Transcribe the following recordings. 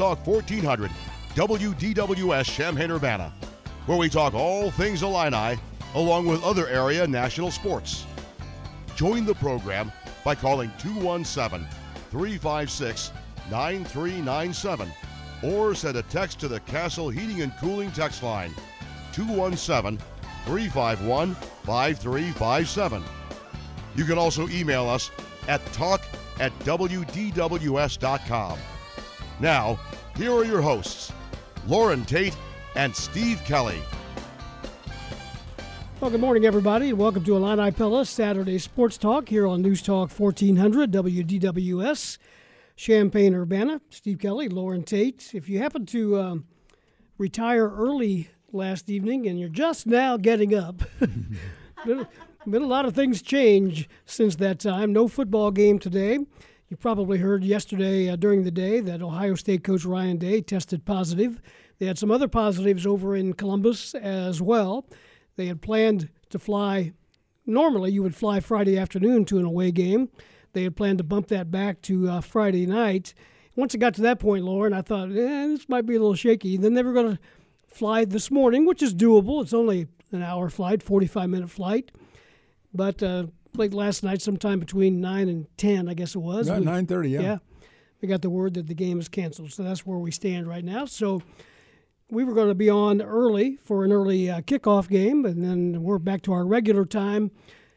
Talk 1400 WDWS Champaign Urbana, where we talk all things Illini along with other area national sports. Join the program by calling 217 356 9397 or send a text to the Castle Heating and Cooling text line 217 351 5357. You can also email us at talk at WDWS.com. Now, here are your hosts, Loren Tate and Steve Kelly. Well, good morning, everybody, welcome to Illini Pella Saturday Sports Talk here on News Talk 1400 WDWS, Champaign Urbana. Steve Kelly, Loren Tate. If you happen to um, retire early last evening and you're just now getting up, been, been a lot of things change since that time. No football game today. You probably heard yesterday uh, during the day that Ohio State coach Ryan Day tested positive. They had some other positives over in Columbus as well. They had planned to fly. Normally, you would fly Friday afternoon to an away game. They had planned to bump that back to uh, Friday night. Once it got to that point, Loren, I thought, eh, this might be a little shaky. Then they were going to fly this morning, which is doable. It's only an hour flight, 45 minute flight. But uh, late last night, sometime between 9 and 10, I guess it was. Yeah, 9.30, yeah. Yeah. We got the word that the game is canceled. So that's where we stand right now. So we were going to be on early for an early uh, kickoff game, and then we're back to our regular time.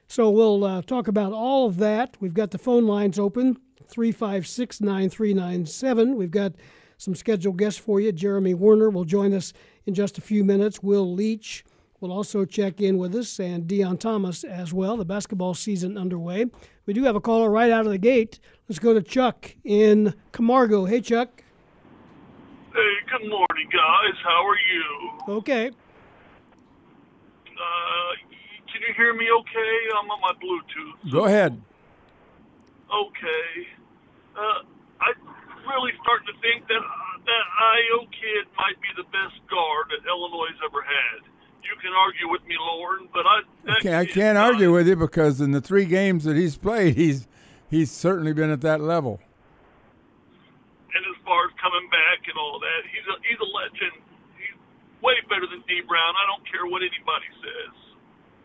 So we'll uh, talk about all of that. We've got the phone lines open 356 9397. We've got some scheduled guests for you. Jeremy Werner will join us in just a few minutes. Will Leitch will also check in with us, and Deon Thomas as well. The basketball season underway. We do have a caller right out of the gate. Let's go to Chuck in Camargo. Hey, Chuck. Hey, good morning, guys. How are you? Okay. Uh, can you hear me okay? I'm on my Bluetooth. Go ahead. Okay. Uh, I'm really starting to think that uh, that Ayo kid might be the best guard that Illinois has ever had. You can argue with me, Loren, but I Okay, I can't argue with you because in the three games that he's played, he's he's certainly been at that level. And as far as coming back and all that, he's a he's a legend. He's way better than Dee Brown. I don't care what anybody says.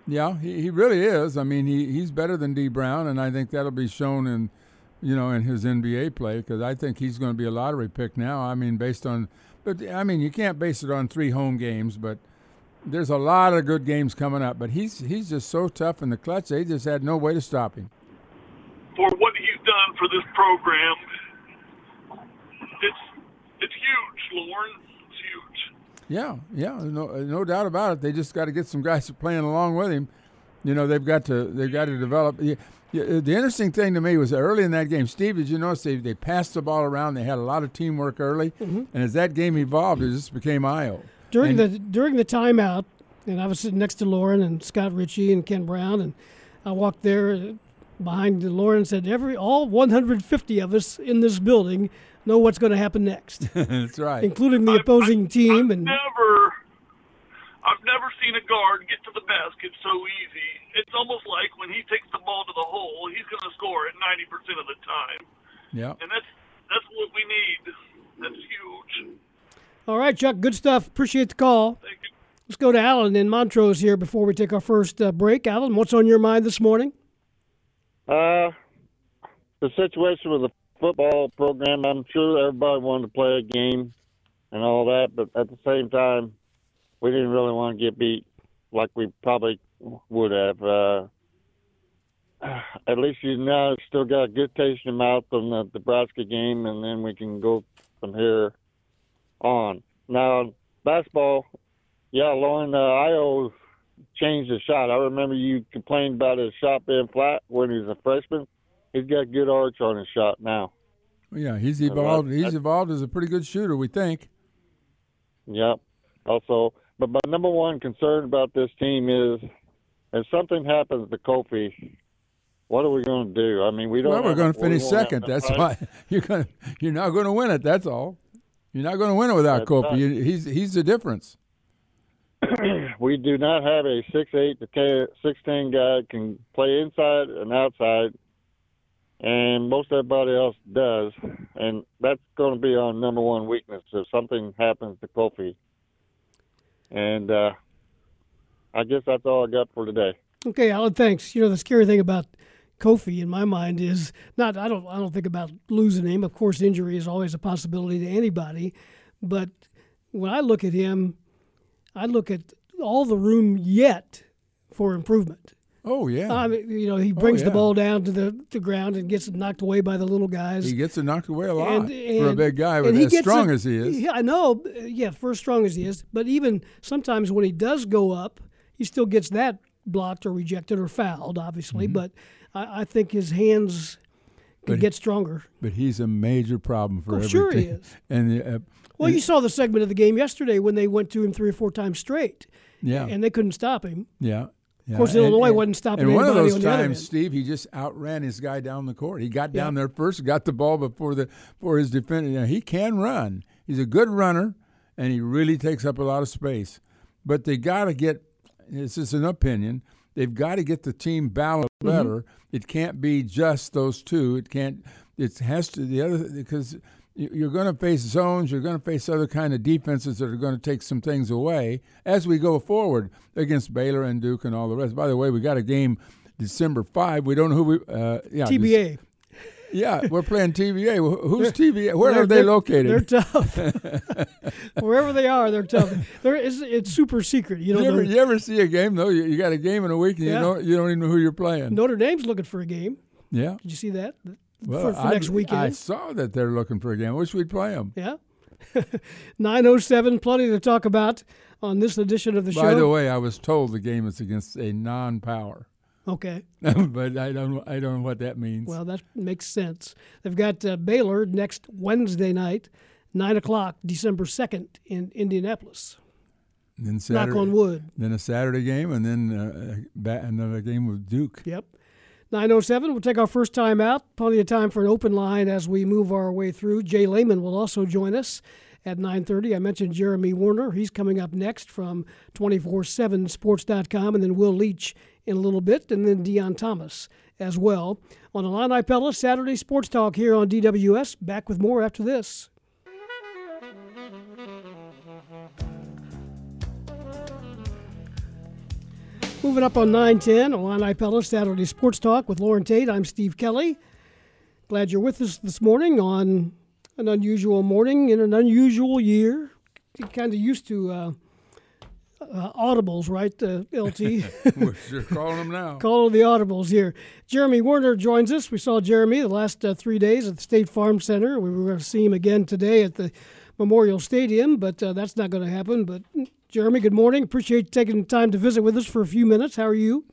Yeah, he, he really is. I mean, he, he's better than Dee Brown, and I think that'll be shown in, you know, in his NBA play because I think he's going to be a lottery pick now. I mean, based on, but I mean, you can't base it on three home games, but there's a lot of good games coming up. But he's he's just so tough in the clutch. They just had no way to stop him. For what he's done for this program, it's it's huge, Loren. It's huge. Yeah, yeah, no, no doubt about it. They just got to get some guys playing along with him. You know, they've got to they've got to develop. Yeah, yeah, the interesting thing to me was early in that game, Steve. Did you notice they they passed the ball around? They had a lot of teamwork early, mm-hmm. and as that game evolved, it just became Ayo. During And- the during the timeout, and I was sitting next to Loren and Scott Richey and Ken Brown, and I walked there uh, behind Loren and said, "Every all 150 of us in this building know what's going to happen next, That's right. including the I've- opposing I've- team." I've And never, I've never seen a guard get to the basket so easy. It's almost like when he takes the ball to the hole, he's going to score it 90% of the time, Yeah. and that's that's what we need. That's huge. All right, Chuck, good stuff. Appreciate the call. Thank you. Let's go to Alan in Montrose here before we take our first uh, break. Alan, what's on your mind this morning? Uh, the situation with the football program, I'm sure everybody wanted to play a game and all that, but at the same time, we didn't really want to get beat like we probably would have. Uh, at least you now still got a good taste in your mouth from the Nebraska game, and then we can go from here on. Now, basketball, yeah, Loren, uh, Ayo changed the shot. I remember you complained about his shot being flat when he was a freshman. He's got good arch on his shot now. Yeah, he's evolved. He's evolved as a pretty good shooter, we think. Yep. Also, but my number one concern about this team is if something happens to Kofi, what are we going to do? I mean, we don't. Well, we're going to finish second. That's why you're going. You're not going to win it. That's all. You're not going to win it without That's Kofi. right. He's he's the difference. we do not have a six eight to ten, six ten guy that can play inside and outside and most everybody else does, and that's going to be our number one weakness if something happens to Kofi. And uh, I guess that's all I got for today. Okay, Alan. Thanks. You know the scary thing about Kofi in my mind is not. I don't. I don't think about losing him. Of course, injury is always a possibility to anybody, but when I look at him, I look at all the room yet for improvement. Oh yeah. I mean, you know, he brings oh, yeah. the ball down to the, the ground and gets it knocked away by the little guys. he gets it knocked away a lot And- for a big guy, and but as strong as he is. Yeah, I know. Yeah, for as strong as he is, but even sometimes when he does go up, he still gets that blocked or rejected or fouled, obviously. Mm-hmm. But I, I think his hands could get stronger. But he's a major problem for Oh, every sure he is. And uh, Well, you saw the segment of the game yesterday when they went to him three or four times straight, yeah, and they couldn't stop him. yeah. yeah. course, Illinois wasn't stopping And one of those on times. Steve, he just outran his guy down the court. He got down Yeah. there first, got the ball before the for his defender. Now, he can run. He's a good runner, and he really takes up a lot of space. But they got to get. This is an opinion. They've got to get the team balanced Mm-hmm. better. It can't be just those two. It can't. It has to the other because you- you're going to face zones. You're going to face other kind of defenses that are going to take some things away as we go forward against Baylor and Duke and all the rest. By the way, we got a game December five. We don't know who we. Uh, yeah, TBA. Yeah, we're playing TVA. Who's TBA? Where They're- are they they're- located? They're tough. Wherever they are, they're tough. They're, it's, it's super secret. You know, you, ever, they're- you ever see a game though? You, you got a game in a week and Yeah. you don't you don't even know who you're playing. Notre Dame's looking for a game. Yeah. Did you see that? Well, for, for I- next weekend. I saw that they're looking for a game. I wish we'd play them. Yeah. 907, plenty to talk about on this edition of the show. By the way, I was told the game is against a non-power, okay. but I don't I don't know what that means. Well, that makes sense. They've got uh, Baylor next Wednesday night, 9 o'clock, December 2nd in Indianapolis. then Saturday, Knock on wood. then a Saturday game, and then uh, another game with Duke. Yep. 907, we'll take our first time out. Plenty of time for an open line as we move our way through. J Leman will also join us at 9.30. I mentioned Jeremy Werner. He's coming up next from 247sports.com, and then Will Leitch in a little bit, and then Deon Thomas as well. On Illini Pella, Saturday Sports Talk here on DWS. Back with more after this. Moving up on 910, Illini Pella, Saturday Sports Talk with Loren Tate. I'm Steve Kelly. Glad you're with us this morning on an unusual morning in an unusual year. Kind of used to uh, uh, audibles, right, uh, LT? We're sure calling them now. Call the audibles here. Jeremy Werner joins us. We saw Jeremy the last uh, three days at the State Farm Center. We were going to see him again today at the Memorial Stadium, but uh, that's not going to happen. But mm, Jeremy, good morning. Appreciate you taking the time to visit with us for a few minutes. How are you?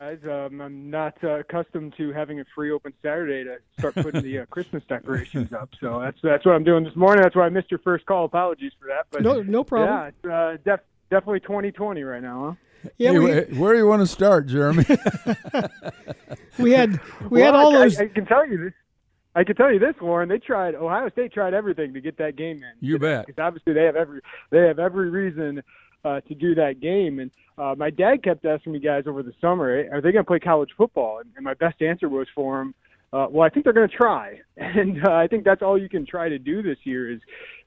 Guys. Um, I'm not uh, accustomed to having a free open Saturday to start putting the uh, Christmas decorations up. So that's that's what I'm doing this morning. That's why I missed your first call. Apologies for that. But No, no problem. yeah, it's uh, def- definitely 2020 right now. Huh? Yeah, Hey, we, where do you want to start, Jeremy? we had we had all I- those. I, I can tell you this. I can tell you this, Warren. They tried. Ohio State tried everything to get that game in. You bet. Because obviously they have every they have every reason uh, to do that game. And uh, my dad kept asking me guys over the summer, are they going to play college football? And, and my best answer was for him, uh, well, I think they're going to try. And uh, I think that's all you can try to do this year is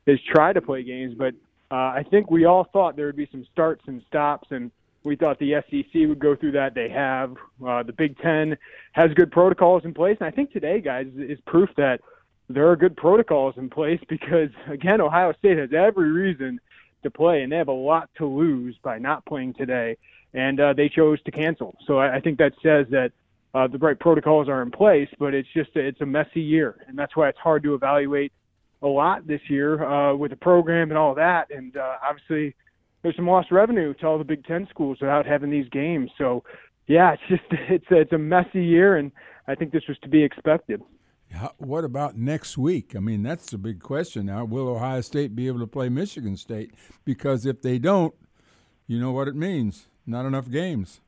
is try to play games. But uh, I think we all thought there would be some starts and stops and we thought the SEC would go through that. They have. Uh, the Big Ten has good protocols in place, and I think today, guys, is proof that there are good protocols in place because, again, Ohio State has every reason to play, and they have a lot to lose by not playing today, and uh, they chose to cancel. So I, I think that says that uh, the right protocols are in place, but it's just it's a messy year, and that's why it's hard to evaluate a lot this year uh, with the program and all that, and uh, obviously there's some lost revenue to all the Big Ten schools without having these games. So, yeah, it's just it's a, it's a messy year, and I think this was to be expected. How, what about next week? I mean, that's the big question now. Will Ohio State be able to play Michigan State? Because if they don't, you know what it means not enough games.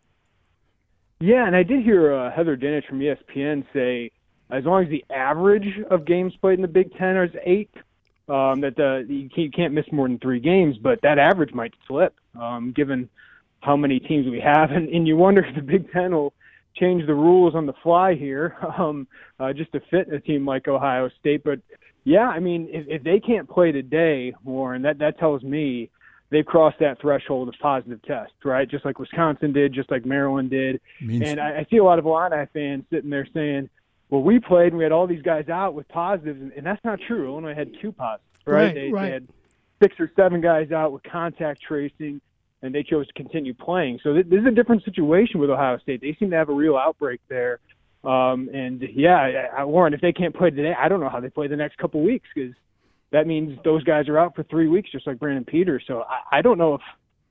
Yeah, and I did hear uh, Heather Dinich from ESPN say as long as the average of games played in the Big Ten is eight, um, that the you can't, miss more than three games, but that average might slip um, given how many teams we have, and, and you wonder if the Big Ten will change the rules on the fly here um, uh, just to fit a team like Ohio State. But yeah, I mean, if, if they can't play today, Warren, that that tells me they've crossed that threshold of positive test, right? Just like Wisconsin did, just like Maryland did. Means- and I, I see a lot of Illini fans sitting there saying, "Well, we played and we had all these guys out with positives, and, and that's not true. Illinois had two positives, right? right, they, right. they had six or seven guys out with contact tracing." And they chose to continue playing. So this is a different situation with Ohio State. They seem to have a real outbreak there. Um, and yeah, I, Warren, if they can't play today, I don't know how they play the next couple weeks because that means those guys are out for three weeks, just like Brandon Peters. So I, I don't know if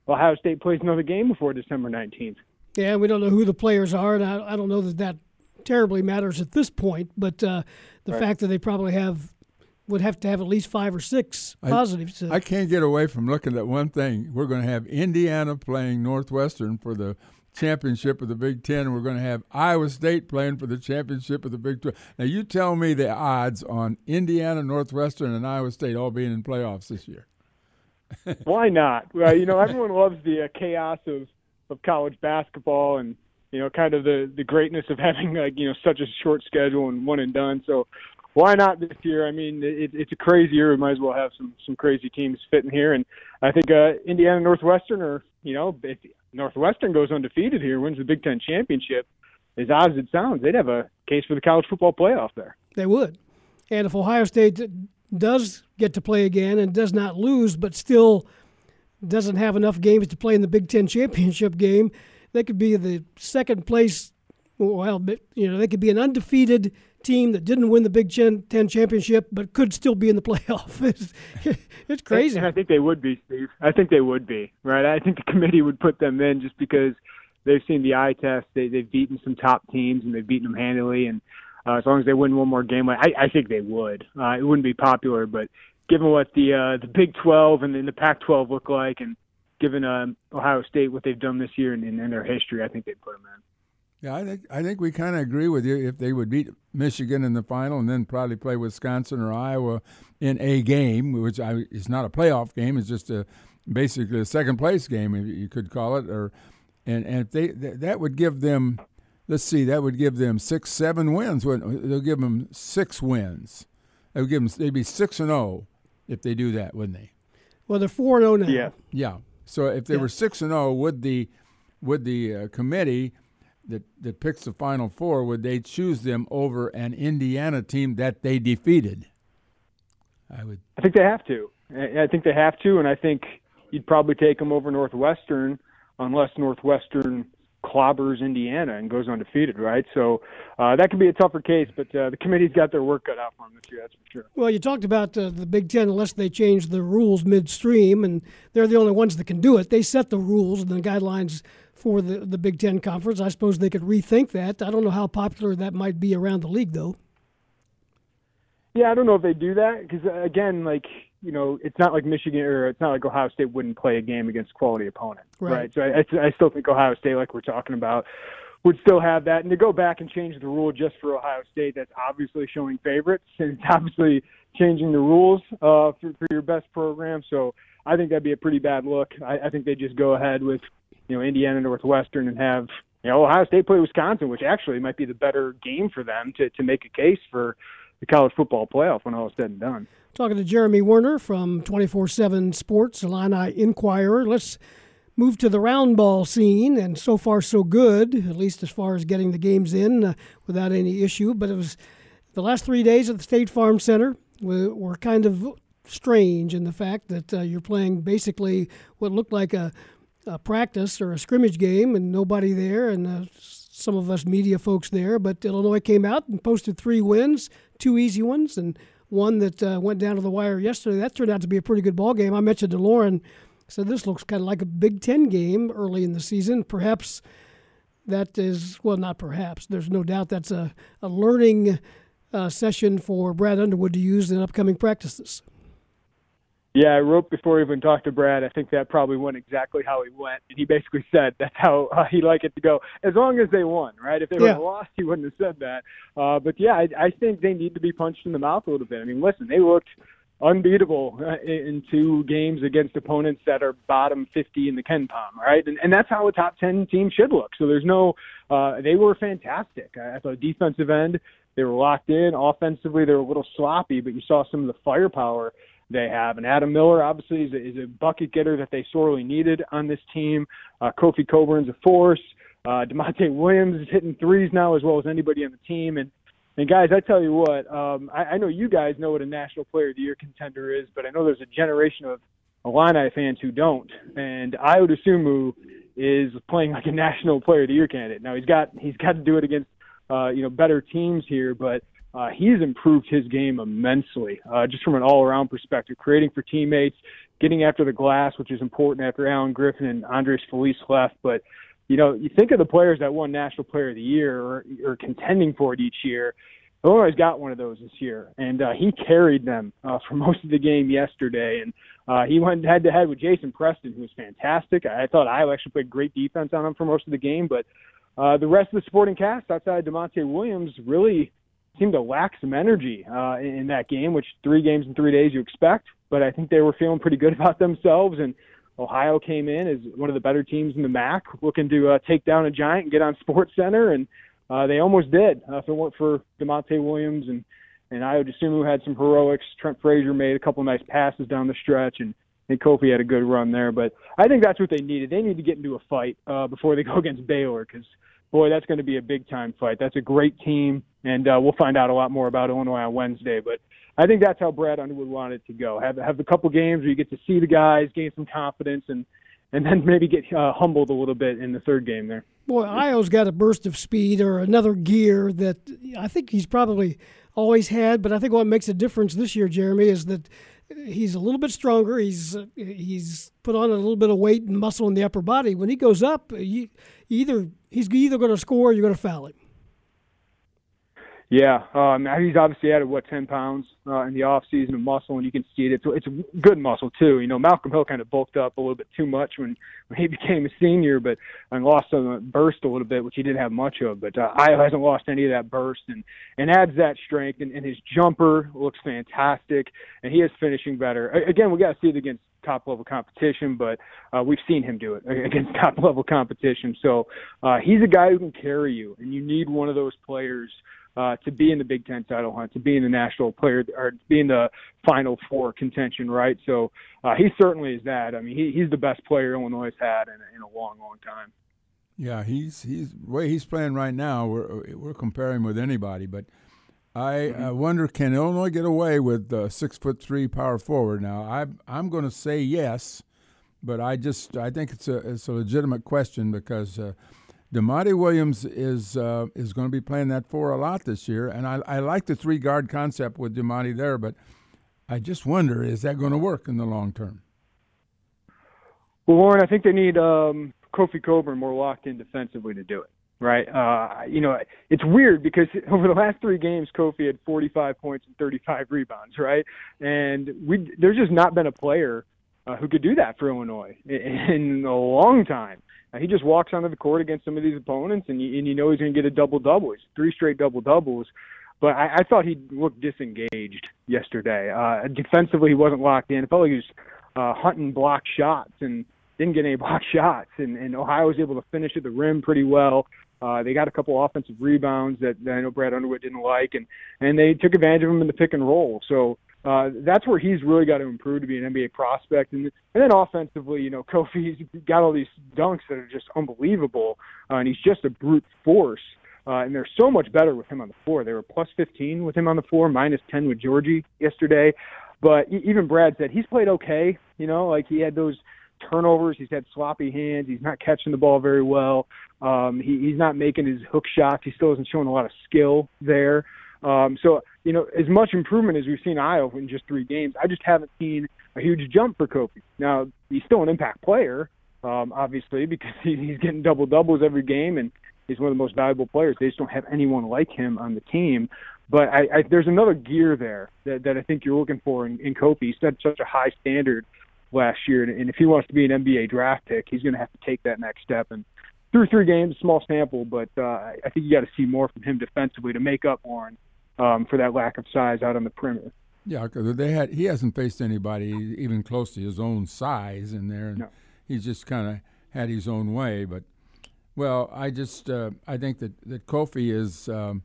Ohio State plays another game before December 19th. Yeah, we don't know who the players are, and I, I don't know that that terribly matters at this point. But uh, the right. fact that they probably have would have to have at least five or six positives. I, I can't get away from looking at one thing. We're going to have Indiana playing Northwestern for the championship of the Big Ten, and we're going to have Iowa State playing for the championship of the Big Twelve. Now, you tell me the odds on Indiana, Northwestern, and Iowa State all being in playoffs this year. Why not? Well, you know, everyone loves the uh, chaos of of college basketball and you know, kind of the the greatness of having like you know such a short schedule and one and done. So why not this year? I mean, it, it's a crazy year. We might as well have some some crazy teams fitting here, and I think uh, Indiana Northwestern, or you know, if Northwestern goes undefeated here, wins the Big Ten championship, as odd as it sounds, they'd have a case for the college football playoff there. They would, and if Ohio State does get to play again and does not lose, but still doesn't have enough games to play in the Big Ten championship game, they could be the second place. Well, you know, they could be an undefeated team that didn't win the Big Ten championship but could still be in the playoff. it's, it's crazy. And I think they would be, Steve. I think they would be, right? I think the committee would put them in just because they've seen the eye test. They, they've beaten some top teams and they've beaten them handily. And uh, as long as they win one more game, I, I think they would. Uh, it wouldn't be popular, but given what the uh, the Big 12 and then the Pac-12 look like, and given um, Ohio State what they've done this year and in, in their history, I think they'd put them in. Yeah, I think I think we kind of agree with you. If they would beat Michigan in the final and then probably play Wisconsin or Iowa in a game, which I, is not a playoff game, it's just a basically a second place game, if you could call it, or and and if they that would give them, let's see, that would give them six, seven wins. They'll give them six wins. They would give them they'd be six and zero oh if they do that, wouldn't they? Well, they're four and zero oh now. Yeah, yeah. So if they yeah. were six and zero, would the would the uh, committee that, that picks the Final Four, would they choose them over an Indiana team that they defeated? I would. I think they have to. I think they have to, and I think you'd probably take them over Northwestern unless Northwestern clobbers Indiana and goes undefeated, right? So uh, that could be a tougher case, but uh, the committee's got their work cut out for them this year, that's for sure. Well, you talked about uh, the Big Ten, unless they change the rules midstream, and they're the only ones that can do it. They set the rules and the guidelines for the, the Big Ten Conference. I suppose they could rethink that. I don't know how popular that might be around the league, though. Yeah, I don't know if they do that because uh, again, like you know, it's not like Michigan or it's not like Ohio State wouldn't play a game against quality opponent, right? right? So I, I still think Ohio State, like we're talking about, would still have that. And to go back and change the rule just for Ohio State, that's obviously showing favorites and it's obviously changing the rules uh, for, for your best program. So I think that'd be a pretty bad look. I, I think they just go ahead with you know Indiana Northwestern and have you know Ohio State play Wisconsin, which actually might be the better game for them to to make a case for the college football playoff when all is said and done. Talking to Jeremy Werner from 24/7 Sports, Illini Inquirer. Let's move to the round ball scene, and so far so good, at least as far as getting the games in uh, without any issue. But it was the last three days at the State Farm Center were, were kind of strange in the fact that uh, you're playing basically what looked like a a practice or a scrimmage game and nobody there and uh, some of us media folks there. But Illinois came out and posted three wins, two easy ones, and one that uh, went down to the wire yesterday. That turned out to be a pretty good ball game. I mentioned to Loren, said this looks kind of like a Big Ten game early in the season. Perhaps that is well, not perhaps. There's no doubt that's a a learning uh, session for Brad Underwood to use in upcoming practices. Yeah, I wrote before I even talked to Brad. I think that probably went exactly how he went, and he basically said that's how uh, he like it to go, as long as they won, right? If they yeah. were lost, he wouldn't have said that. Uh, but yeah, I, I think they need to be punched in the mouth a little bit. I mean, listen, they looked unbeatable uh, in two games against opponents that are bottom 50 in the KenPom, right? And, and that's how a top 10 team should look. So there's no, uh, they were fantastic. At the defensive end, they were locked in. Offensively, they were a little sloppy, but you saw some of the firepower they have. And Adam Miller, obviously, is a, is a bucket getter that they sorely needed on this team. Uh, Kofi Cockburn's a force. Uh, Da'Monte Williams is hitting threes now as well as anybody on the team. And and guys, I tell you what, um, I, I know you guys know what a National Player of the Year contender is, but I know there's a generation of Illini fans who don't. And Ayo Dosunmu is playing like a National Player of the Year candidate. Now he's got he's got to do it against uh, you know better teams here, but uh, he's improved his game immensely, uh, just from an all-around perspective, creating for teammates, getting after the glass, which is important after Alan Griffin and Andres Feliz left. But you know, you think of the players that won National Player of the Year or, or contending for it each year. Illinois got one of those this year, and uh, he carried them uh, for most of the game yesterday. And uh, he went head to head with Jason Preston, who was fantastic. I thought I actually played great defense on him for most of the game, but uh, the rest of the supporting cast outside Da'Monte Williams really seemed to lack some energy uh, in, that game, which three games in three days you expect. But I think they were feeling pretty good about themselves, and Ohio came in as one of the better teams in the MAC, looking to uh, take down a giant and get on Sports Center, and uh, they almost did. Uh, if it weren't for Da'Monte Williams and and Ayo Dosunmu had some heroics. Trent Frazier made a couple nice passes down the stretch, and and Kofi had a good run there. But I think that's what they needed. They need to get into a fight uh, before they go against Baylor, because boy, that's going to be a big time fight. That's a great team, and uh, we'll find out a lot more about Illinois on Wednesday. But I think that's how Brad Underwood wanted it to go. Have have a couple games where you get to see the guys, gain some confidence, and and then maybe get uh, humbled a little bit in the third game there. Boy, Ayo's got a burst of speed or another gear that I think he's probably always had. But I think what makes a difference this year, Jeremy, is that he's a little bit stronger. He's he's put on a little bit of weight and muscle in the upper body. When he goes up, you, either he's either going to score or you're going to foul him. Yeah, um, he's obviously added what ten pounds uh, in the off season of muscle, and you can see it. It's, it's good muscle too. You know, Malcolm Hill kind of bulked up a little bit too much when, when he became a senior, but and lost some burst a little bit, which he didn't have much of. But uh, Ayo hasn't lost any of that burst, and and adds that strength, and, and his jumper looks fantastic, and he is finishing better. Again, we got to see it against top level competition, but uh, we've seen him do it against top level competition. So uh, he's a guy who can carry you, and you need one of those players uh, to be in the Big Ten title hunt, to be in the national player or to be in the Final Four contention, right? So uh, he certainly is that. I mean, he, he's the best player Illinois has had in, in a long, long time. Yeah, he's he's the way he's playing right now. We're we're comparing with anybody, but I mm-hmm. uh, wonder can Illinois get away with the six foot three power forward? Now I I'm going to say yes, but I just I think it's a it's a legitimate question because. Uh, Da'Monte Williams is uh, is going to be playing that four a lot this year, and I, I like the three guard concept with Da'Monte there, but I just wonder is that going to work in the long term? Well, Warren, I think they need um, Kofi Cockburn more locked in defensively to do it. Right? Uh, you know, it's weird because over the last three games, Kofi had 45 points and 35 rebounds. Right? And we there's just not been a player uh, who could do that for Illinois in, in a long time. He just walks onto the court against some of these opponents, and you, and you know he's going to get a double double. Three straight double doubles. But I, I thought he looked disengaged yesterday. Uh, defensively, he wasn't locked in. It felt like he was uh, hunting block shots and didn't get any block shots. And, and Ohio was able to finish at the rim pretty well. Uh, they got a couple offensive rebounds that, that I know Brad Underwood didn't like, and and they took advantage of him in the pick and roll. So uh, that's where he's really got to improve to be an NBA prospect. And and then offensively, you know, Kofi's got all these dunks that are just unbelievable, uh, and he's just a brute force. Uh, and they're so much better with him on the floor. They were plus 15 with him on the floor, minus 10 with Giorgi yesterday. But even Brad said he's played okay. You know, like he had those turnovers. He's had sloppy hands. He's not catching the ball very well. Um, he, he's not making his hook shots. He still isn't showing a lot of skill there. Um, so, you know, as much improvement as we've seen Ayo in just three games, I just haven't seen a huge jump for Kofi. Now, he's still an impact player, um, obviously, because he, he's getting double doubles every game and he's one of the most valuable players. They just don't have anyone like him on the team. But I, I, there's another gear there that, that I think you're looking for in, in Kofi. He set such a high standard last year, and, and if he wants to be an NBA draft pick, he's going to have to take that next step. And through three games, small sample, but uh, I think you got to see more from him defensively to make up, Warren, um, for that lack of size out on the perimeter. Yeah, because they had he hasn't faced anybody even close to his own size in there, and No. he's just kind of had his own way. But well, I just uh, I think that that Kofi is um,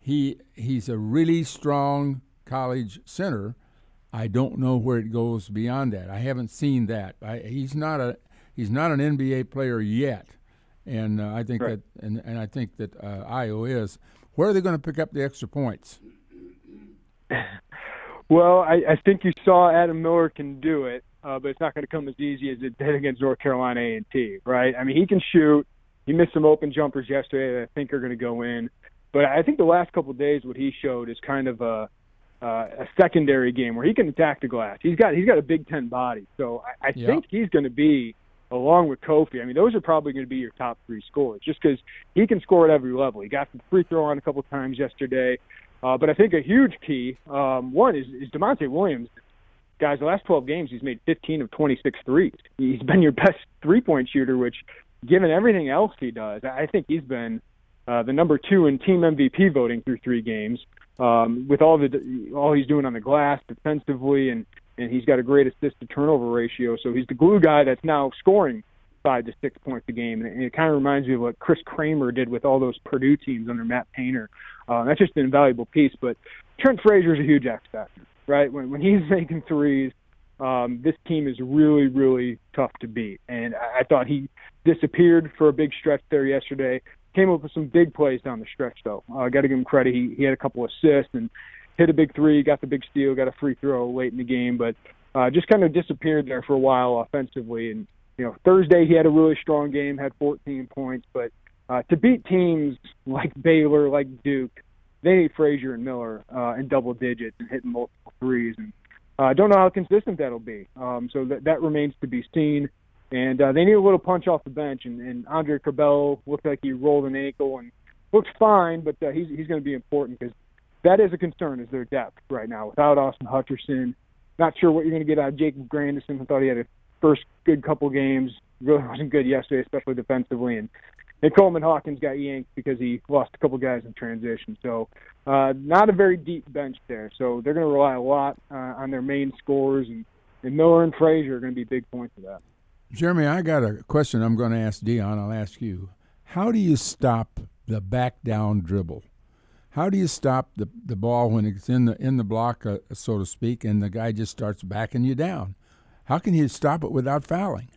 he he's a really strong college center. I don't know where it goes beyond that. I haven't seen that. I, he's not a he's not an NBA player yet, and uh, I think Right. that and, and I think that uh, Ayo is. Where are they going to pick up the extra points? Well, I, I think you saw Adam Miller can do it, uh, but it's not going to come as easy as it did against North Carolina A&T, right? I mean, he can shoot. He missed some open jumpers yesterday that I think are going to go in, but I think the last couple of days what he showed is kind of a uh, a secondary game where he can attack the glass. He's got he's got a Big Ten body, so I, I Yeah. think he's going to be along with Kofi. I mean, those are probably going to be your top three scorers, just because he can score at every level. He got the free throw on a couple times yesterday. Uh, but I think a huge key, um, one is, is Da'Monte Williams. Guys, the last 12 games, he's made 15 of 26 threes. He's been your best three point shooter, which, given everything else he does, I think he's been uh, the number two in team MVP voting through three games. Um, with all the all he's doing on the glass defensively, and and he's got a great assist to turnover ratio. So he's the glue guy that's now scoring five to six points a game. And it kind of reminds me of what Chris Kramer did with all those Purdue teams under Matt Painter. Uh, that's just an invaluable piece. But Trent Frazier is a huge X factor, right? When when he's making threes, um, this team is really really tough to beat. And I, I thought he disappeared for a big stretch there yesterday. Came up with some big plays down the stretch though. I uh, got to give him credit. He he had a couple assists and hit a big three, got the big steal, got a free throw late in the game, but uh, just kind of disappeared there for a while offensively. And you know, Thursday he had a really strong game, had 14 points, but uh, to beat teams like Baylor, like Duke, they need Frazier and Miller uh, in double digits and hitting multiple threes. And uh, don't know how consistent that'll be. Um, so that that remains to be seen. And uh, they need a little punch off the bench. And, and Andre Curbelo looked like he rolled an ankle and looks fine, but uh, he's he's going to be important because that is a concern is their depth right now. Without Austin Hutcherson, not sure what you're going to get out of Jacob Grandison. I thought he had a first good couple games. Really wasn't good yesterday, especially defensively. And and Coleman Hawkins got yanked because he lost a couple guys in transition. So uh, not a very deep bench there. So they're going to rely a lot uh, on their main scorers, and, and Miller and Frazier are going to be big points of that. Jeremy, I got a question I'm going to ask Deon. I'll ask you. How do you stop the back down dribble? How do you stop the, the ball when it's in the in the block, uh, so to speak, and the guy just starts backing you down? How can you stop it without fouling?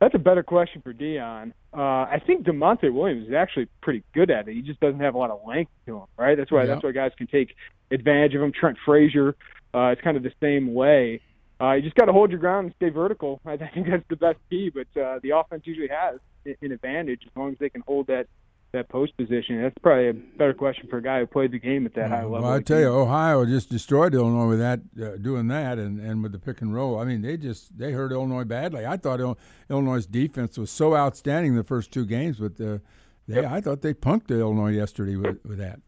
That's a better question for Deon. Uh, I think Da'Monte Williams is actually pretty good at it. He just doesn't have a lot of length to him, right? That's why Yeah. that's why guys can take advantage of him. Trent Frazier, uh, it's kind of the same way. Uh, you just got to hold your ground and stay vertical. I think that's the best key. But uh, the offense usually has an advantage as long as they can hold that that post position. That's probably a better question for a guy who played the game at that high level. Well, I tell you, Ohio just destroyed Illinois with that, uh, doing that, and, and with the pick and roll. I mean, they just they hurt Illinois badly. I thought Il- Illinois' defense was so outstanding the first two games, but uh, they, I thought they punked Illinois yesterday with, with that.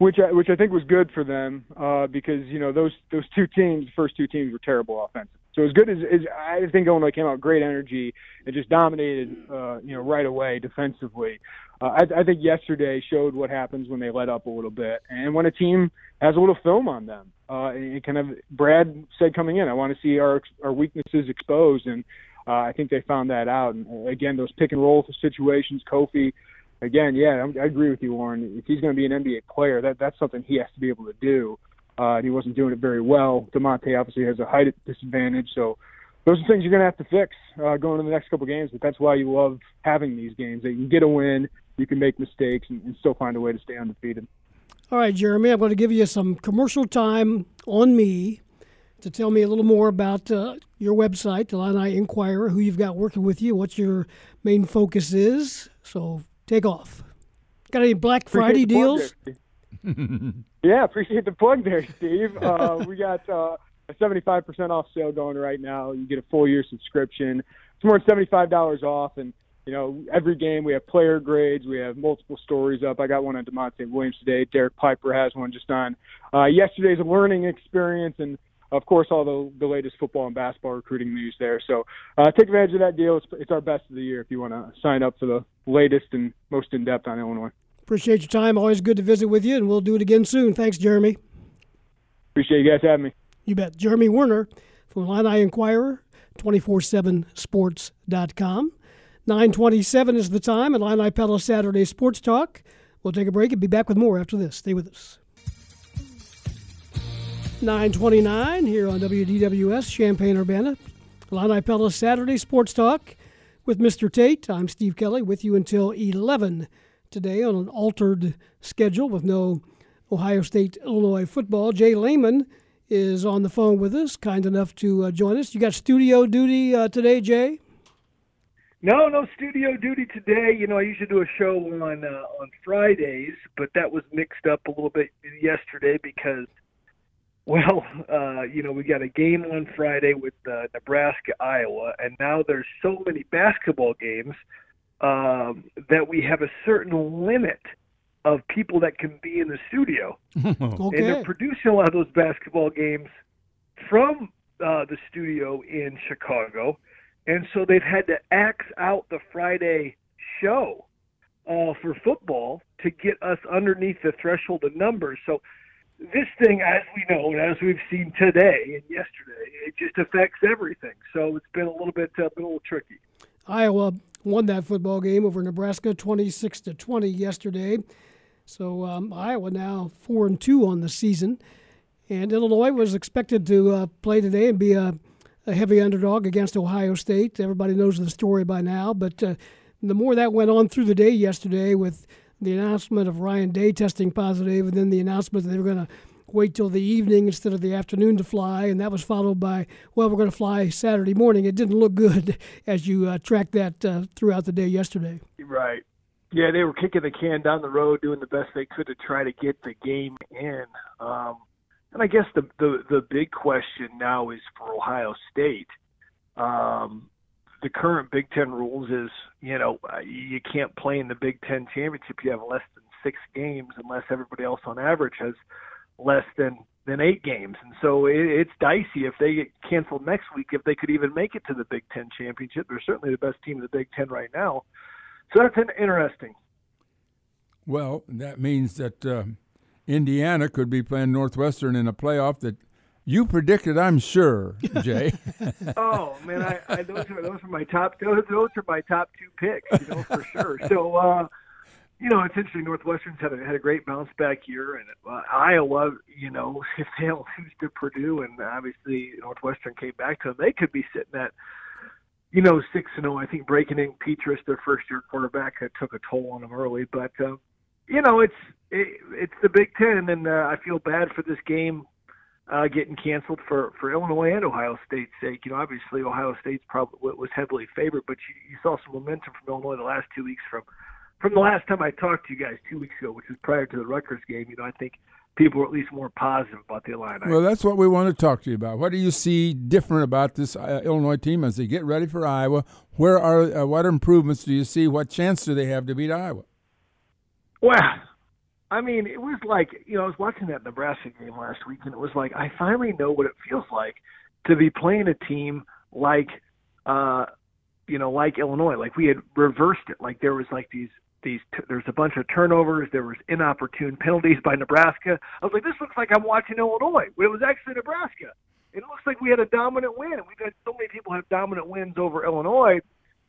Which I, which I think was good for them uh, because you know those those two teams, the first two teams were terrible offensive. So as good as, as I think Illinois came out great energy and just dominated, uh, you know, right away defensively. Uh, I, I think yesterday showed what happens when they let up a little bit and when a team has a little film on them. Uh, and kind of Brad said coming in, I want to see our our weaknesses exposed, and uh, I think they found that out. And uh, again, those pick and roll situations, Kofi again, yeah, I'm, I agree with you, Warren. If he's going to be an NBA player, that that's something he has to be able to do. Uh, and he wasn't doing it very well. Da'Monte obviously has a height disadvantage, so those are things you're going to have to fix uh, going into the next couple games. But that's why you love having these games. That you can get a win, you can make mistakes, and, and still find a way to stay undefeated. All right, Jeremy, I'm going to give you some commercial time on me to tell me a little more about uh, your website, the Illini Inquirer, who you've got working with you, what your main focus is. So take off. Got any Black Friday deals? there, yeah, appreciate the plug there, Steve. Uh, we got uh, a 75% off sale going right now. You get a full year subscription. It's more than $75 off, and you know every game we have player grades. We have multiple stories up. I got one on Da'Monte Williams today. Derek Piper has one just on uh, yesterday's learning experience, and of course all the the latest football and basketball recruiting news there. So uh, take advantage of that deal. It's, it's our best of the year if you want to sign up for the latest and most in depth on Illinois. Appreciate your time. Always good to visit with you, and we'll do it again soon. Thanks, Jeremy. Appreciate you guys having me. You bet. Jeremy Werner from Illini Inquirer, 247sports.com. 927 is the time at Illini Pella Saturday Sports Talk. We'll take a break and be back with more after this. Stay with us. 929 here on WDWS Champaign Urbana. Illini Pella Saturday Sports Talk with Mr. Tate. I'm Steve Kelly with you until 11 today on an altered schedule with no Ohio State Illinois football. J Leman is on the phone with us, kind enough to uh, join us. You got studio duty uh, today, Jay? No, no studio duty today. You know, I usually do a show on uh, on Fridays, but that was mixed up a little bit yesterday because, well, uh, you know, we got a game on Friday with uh, Nebraska, Iowa, and now there's so many basketball games um, that we have a certain limit of people that can be in the studio, Okay. and they're producing a lot of those basketball games from uh, the studio in Chicago, and so they've had to axe out the Friday show uh, for football to get us underneath the threshold of numbers. So this thing, as we know, and as we've seen today and yesterday, it just affects everything. So it's been a little bit, uh, been a little tricky. Iowa won that football game over Nebraska, 26 to 20 yesterday. So um, Iowa now four and two on the season, and Illinois was expected to uh, play today and be a, a heavy underdog against Ohio State. Everybody knows the story by now, but uh, the more that went on through the day yesterday, with the announcement of Ryan Day testing positive, and then the announcement that they were going to wait till the evening instead of the afternoon to fly, and that was followed by, well, we're going to fly Saturday morning. It didn't look good as you uh, tracked that uh, throughout the day yesterday. Right. Yeah, they were kicking the can down the road, doing the best they could to try to get the game in. Um, and I guess the, the the big question now is for Ohio State. Um, the current Big Ten rules is, you know, uh, you can't play in the Big Ten championship. If you have less than six games, unless everybody else on average has less than than eight games. And so it, it's dicey if they get canceled next week. If they could even make it to the Big Ten championship, they're certainly the best team in the Big Ten right now. So that's an interesting. Well, that means that uh, Indiana could be playing Northwestern in a playoff that you predicted, I'm sure, Jay. oh man, I, I those are those are my top those those are my top two picks, you know for sure. So uh, you know it's interesting. Northwestern's had a had a great bounce back year, and uh, Iowa, you know, if they don't lose to Purdue, and obviously Northwestern came back to them, they could be sitting at you know six and zero. I think breaking in Petras, their first year quarterback, that took a toll on them early, but. Uh, you know, it's it, it's the Big Ten, and uh, I feel bad for this game uh, getting canceled for for Illinois and Ohio State's sake. You know, obviously Ohio State's probably was heavily favored, but you, you saw some momentum from Illinois the last two weeks from from the last time I talked to you guys two weeks ago, which was prior to the Rutgers game. You know, I think people were at least more positive about the Illini. Well, that's what we want to talk to you about. What do you see different about this uh, Illinois team as they get ready for Iowa? Where are uh, what improvements do you see? What chance do they have to beat Iowa? Well, I mean, it was like you know I was watching that Nebraska game last week, and it was like I finally know what it feels like to be playing a team like, uh, you know, like Illinois. Like we had reversed it. Like there was like these these t- there's a bunch of turnovers. There was inopportune penalties by Nebraska. I was like, this looks like I'm watching Illinois, but it was actually Nebraska. It looks like we had a dominant win. We've had so many people have dominant wins over Illinois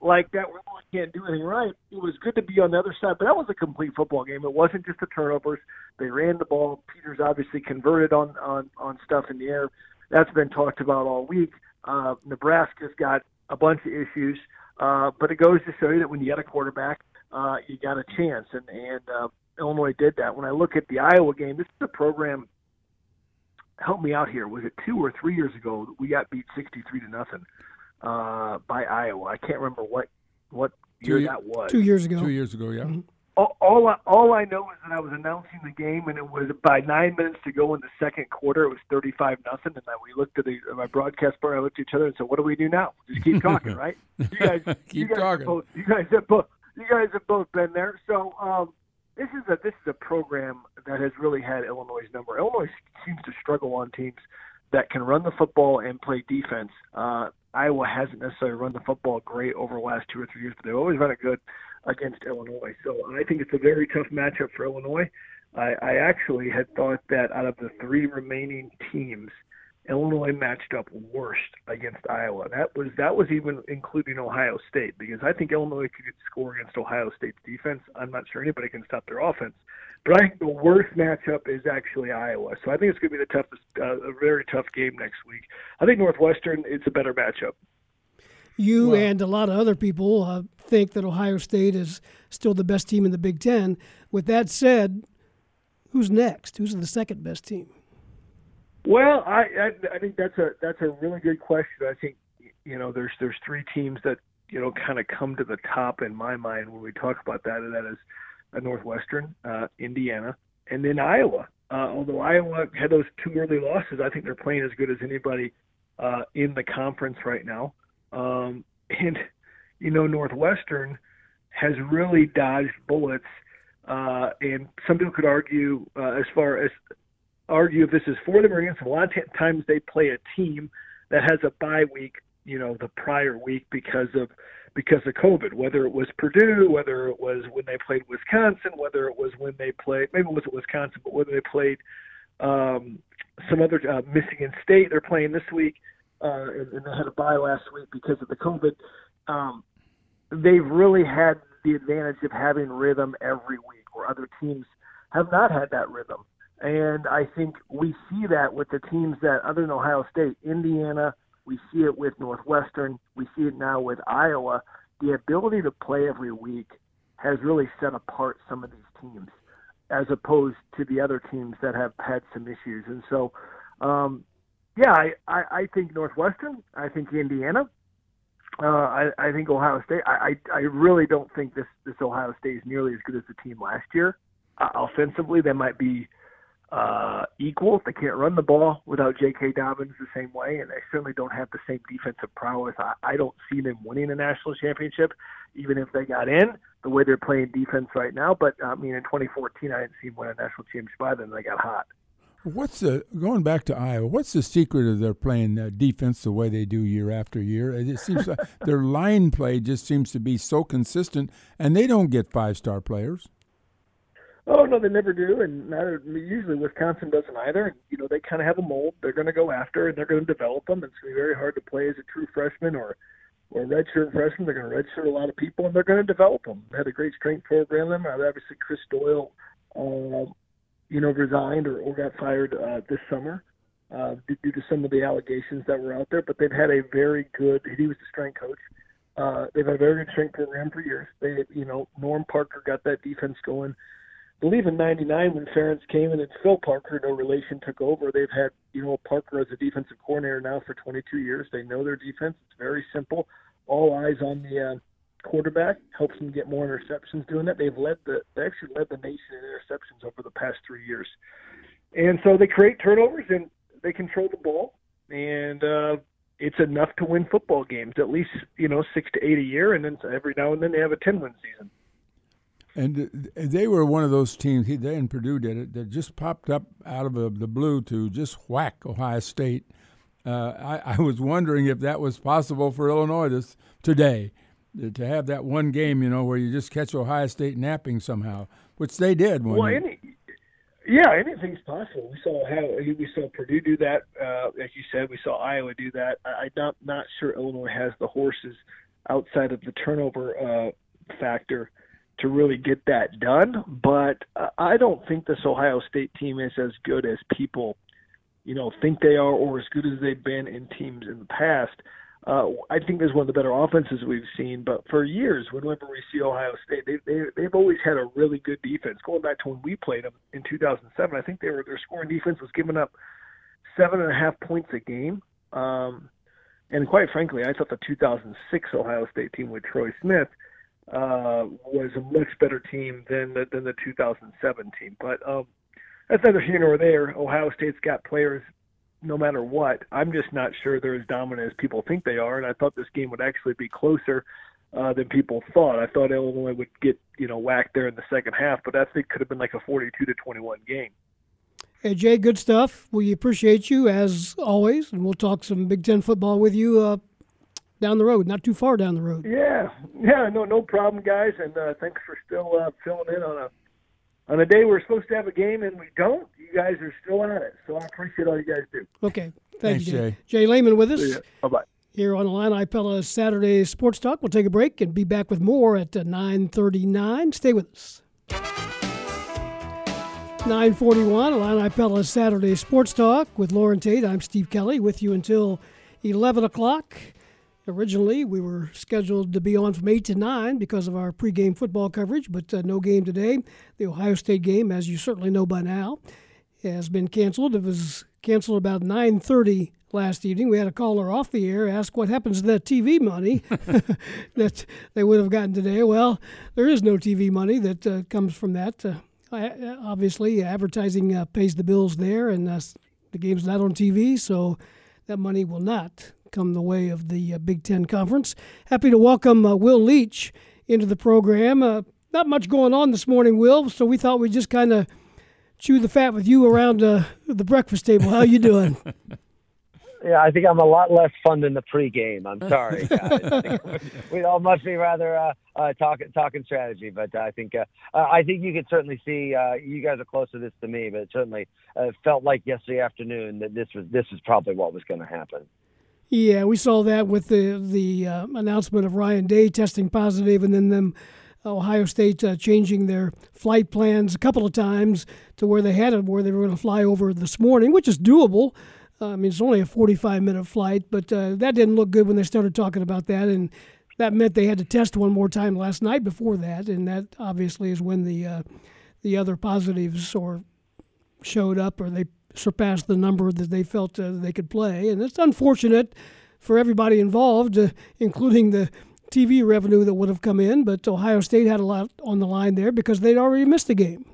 like that we really can't do anything right. It was good to be on the other side, but that was a complete football game. It wasn't just the turnovers. They ran the ball. Peters obviously converted on on on stuff in the air. That's been talked about all week. Uh, Nebraska's got a bunch of issues, uh, but it goes to show you that when you got a quarterback, uh, you got a chance, and and uh, Illinois did that. When I look at the Iowa game, this is a program. Help me out here. Was it two or three years ago that we got beat sixty-three to nothing? Uh, by Iowa. I can't remember what what year Two- that was. Two years ago. Two years ago, yeah. Mhm. All, all I, all I know is that I was announcing the game, and it was by nine minutes to go in the second quarter. It was thirty-five nothing, and then we looked at the at my broadcast bar. I looked at each other and said, "What do we do now? Just keep talking, right?" You guys, Keep you guys talking. Have both, you guys have both. You guys have both been there. So um, this is a this is a program that has really had Illinois' number. Illinois seems to struggle on teams that can run the football and play defense. Uh, Iowa hasn't necessarily run the football great over the last two or three years, but they've always run it good against Illinois. So I think it's a very tough matchup for Illinois. I, I actually had thought that out of the three remaining teams, Illinois matched up worst against Iowa. That was that was even including Ohio State because I think Illinois could score against Ohio State's defense. I'm not sure anybody can stop their offense, but I think the worst matchup is actually Iowa. So I think it's going to be the toughest, uh, a very tough game next week. I think Northwestern it's a better matchup. You well, and a lot of other people uh, think that Ohio State is still the best team in the Big Ten. With that said, who's next? Who's the second best team? Well, I, I I think that's a that's a really good question. I think you know there's there's three teams that you know kind of come to the top in my mind when we talk about that, and that is Northwestern, uh, Indiana, and then Iowa. Uh, although Iowa had those two early losses, I think they're playing as good as anybody uh, in the conference right now. Um, and you know Northwestern has really dodged bullets, uh, and some people could argue uh, as far as argue if this is for them or against them. A lot of t- times they play a team that has a bye week, you know, the prior week because of because of COVID. Whether it was Purdue, whether it was when they played Wisconsin, whether it was when they played maybe it was Wisconsin, but whether they played um, some other uh, Michigan State, they're playing this week, uh, and, and they had a bye last week because of the COVID. Um, they've really had the advantage of having rhythm every week, where other teams have not had that rhythm. And I think we see that with the teams that, other than Ohio State, Indiana, we see it with Northwestern, we see it now with Iowa. The ability to play every week has really set apart some of these teams as opposed to the other teams that have had some issues. And so, um, yeah, I, I, I think Northwestern, I think Indiana, uh, I, I think Ohio State. I, I, I really don't think this, this Ohio State is nearly as good as the team last year. Uh, offensively, they might be uh, equal. They can't run the ball without J.K. Dobbins the same way, and they certainly don't have the same defensive prowess. I, I don't see them winning a national championship, even if they got in the way they're playing defense right now. But I mean, in 2014, I didn't see them win a national championship either, and they got hot. What's the going back to Iowa? What's the secret of their playing uh, defense the way they do year after year? It seems like their line play just seems to be so consistent, and they don't get five star players. Oh no, they never do, and not, usually Wisconsin doesn't either. And, you know, they kind of have a mold they're going to go after, and they're going to develop them. It's going to be very hard to play as a true freshman or or redshirt freshman. They're going to redshirt a lot of people, and they're going to develop them. They had a great strength program. Them obviously Chris Doyle, uh, you know, resigned or, or got fired uh, this summer uh, due to some of the allegations that were out there. But they've had a very good. He was the strength coach. Uh, they've had a very good strength program for years. They, you know, Norm Parker got that defense going believe in '99 when Ferentz came in and Phil Parker, no relation, took over. They've had you know Parker as a defensive coordinator now for 22 years. They know their defense. It's very simple. All eyes on the uh, quarterback. Helps them get more interceptions doing that. They've led the they actually led the nation in interceptions over the past three years. And so they create turnovers and they control the ball and uh, it's enough to win football games. At least you know six to eight a year, and then every now and then they have a 10 win season. And they were one of those teams, they and Purdue did it, that just popped up out of the blue to just whack Ohio State. Uh, I, I, was wondering if that was possible for Illinois this today, to have that one game, you know, where you just catch Ohio State napping somehow, which they did. Well, any, yeah, anything's possible. We saw how we saw Purdue do that, uh, like you said. We saw Iowa do that. I, I'm not not sure Illinois has the horses outside of the turnover uh, factor to really get that done. But uh, I don't think this Ohio State team is as good as people, you know, think they are, or as good as they've been in teams in the past. Uh, I think there's one of the better offenses we've seen. But for years, whenever we see Ohio State, they, they they've always had a really good defense. Going back to when we played them in 2007, I think they were their scoring defense was giving up seven and a half points a game. Um, and quite frankly, I thought the 2006 Ohio State team with Troy Smith uh, was a much better team than the, than the 2007 team. But um, that's neither here nor there. Ohio State's got players no matter what. I'm just not sure they're as dominant as people think they are, and I thought this game would actually be closer uh, than people thought. I thought Illinois would get you know whacked there in the second half, but I think could have been like a 42 to 21 game. Hey Jay, good stuff. We appreciate you as always, and we'll talk some Big Ten football with you uh, down the road, not too far down the road. Yeah, yeah, no, no problem, guys, and uh, thanks for still uh, filling in on a on a day we're supposed to have a game and we don't, you guys are still on it. So I appreciate all you guys do. Okay. Thank Thanks, you, Jay. Jay. Jay Leman with us Bye bye. here on Illini Pella Saturday Sports Talk. We'll take a break and be back with more at uh, 9.39. Stay with us. 941, Illini Pella Saturday Sports Talk with Loren Tate. I'm Steve Kelly with you until 11 o'clock. Originally, we were scheduled to be on from 8 to 9 because of our pregame football coverage, but uh, no game today. The Ohio State game, as you certainly know by now, has been canceled. It was canceled about 9.30 last evening. We had a caller off the air ask what happens to that TV money that they would have gotten today. Well, there is no TV money that uh, comes from that. Uh, obviously, advertising uh, pays the bills there, and uh, the game's not on TV, so that money will not come the way of the uh, Big Ten Conference. Happy to welcome uh, Will Leitch into the program. Uh, not much going on this morning, Will, so we thought we'd just kind of chew the fat with you around uh, the breakfast table. How you doing? Yeah, I think I'm a lot less fun than the pregame. I'm sorry. We'd all much be rather uh, uh, talking talking strategy, but I think uh, uh, I think you could certainly see uh, you guys are closer to this to me, but it certainly uh, felt like yesterday afternoon that this was this was probably what was going to happen. Yeah, we saw that with the the uh, announcement of Ryan Day testing positive, and then them Ohio State uh, changing their flight plans a couple of times to where they had it, where they were going to fly over this morning, which is doable. Uh, I mean, it's only a 45 minute flight, but uh, that didn't look good when they started talking about that, and that meant they had to test one more time last night before that, and that obviously is when the uh, the other positives or showed up or they surpassed the number that they felt uh, they could play. And it's unfortunate for everybody involved, uh, including the TV revenue that would have come in. But Ohio State had a lot on the line there because they'd already missed a game.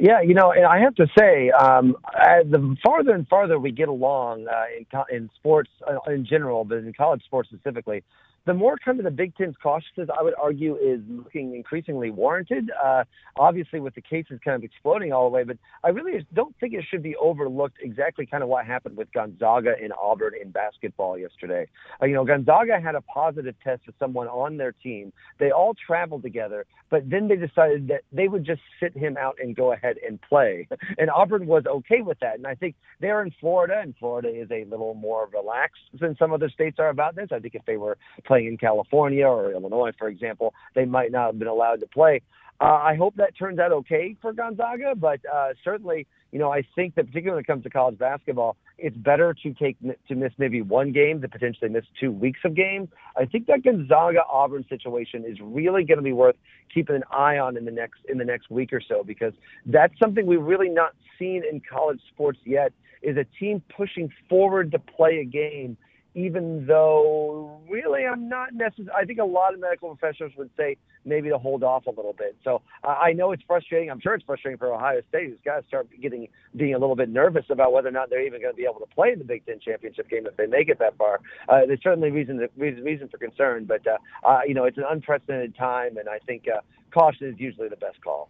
Yeah, you know, and I have to say, um, the farther and farther we get along uh, in co- in sports uh, in general, but in college sports specifically, the more kind of the Big Ten's cautiousness, I would argue, is looking increasingly warranted. Uh, obviously, with the cases kind of exploding all the way, but I really don't think it should be overlooked exactly kind of what happened with Gonzaga and Auburn in basketball yesterday. Uh, you know, Gonzaga had a positive test for someone on their team. They all traveled together, but then they decided that they would just sit him out and go ahead and play. And Auburn was okay with that. And I think they're in Florida, and Florida is a little more relaxed than some other states are about this. I think if they were playing in California or Illinois, for example, they might not have been allowed to play. Uh, I hope that turns out okay for Gonzaga, but uh, certainly, you know, I think that particularly when it comes to college basketball, it's better to take to miss maybe one game than potentially miss two weeks of games. I think that Gonzaga Auburn situation is really going to be worth keeping an eye on in the next in the next week or so because that's something we've really not seen in college sports yet. Is a team pushing forward to play a game even though really I'm not necessarily, I think a lot of medical professionals would say maybe to hold off a little bit. So uh, I know it's frustrating. I'm sure it's frustrating for Ohio State, who's got to start getting being a little bit nervous about whether or not they're even going to be able to play in the Big Ten championship game if they make it that far. Uh, there's certainly reason reason, reason for concern, but uh, uh, you know it's an unprecedented time, and I think uh, caution is usually the best call.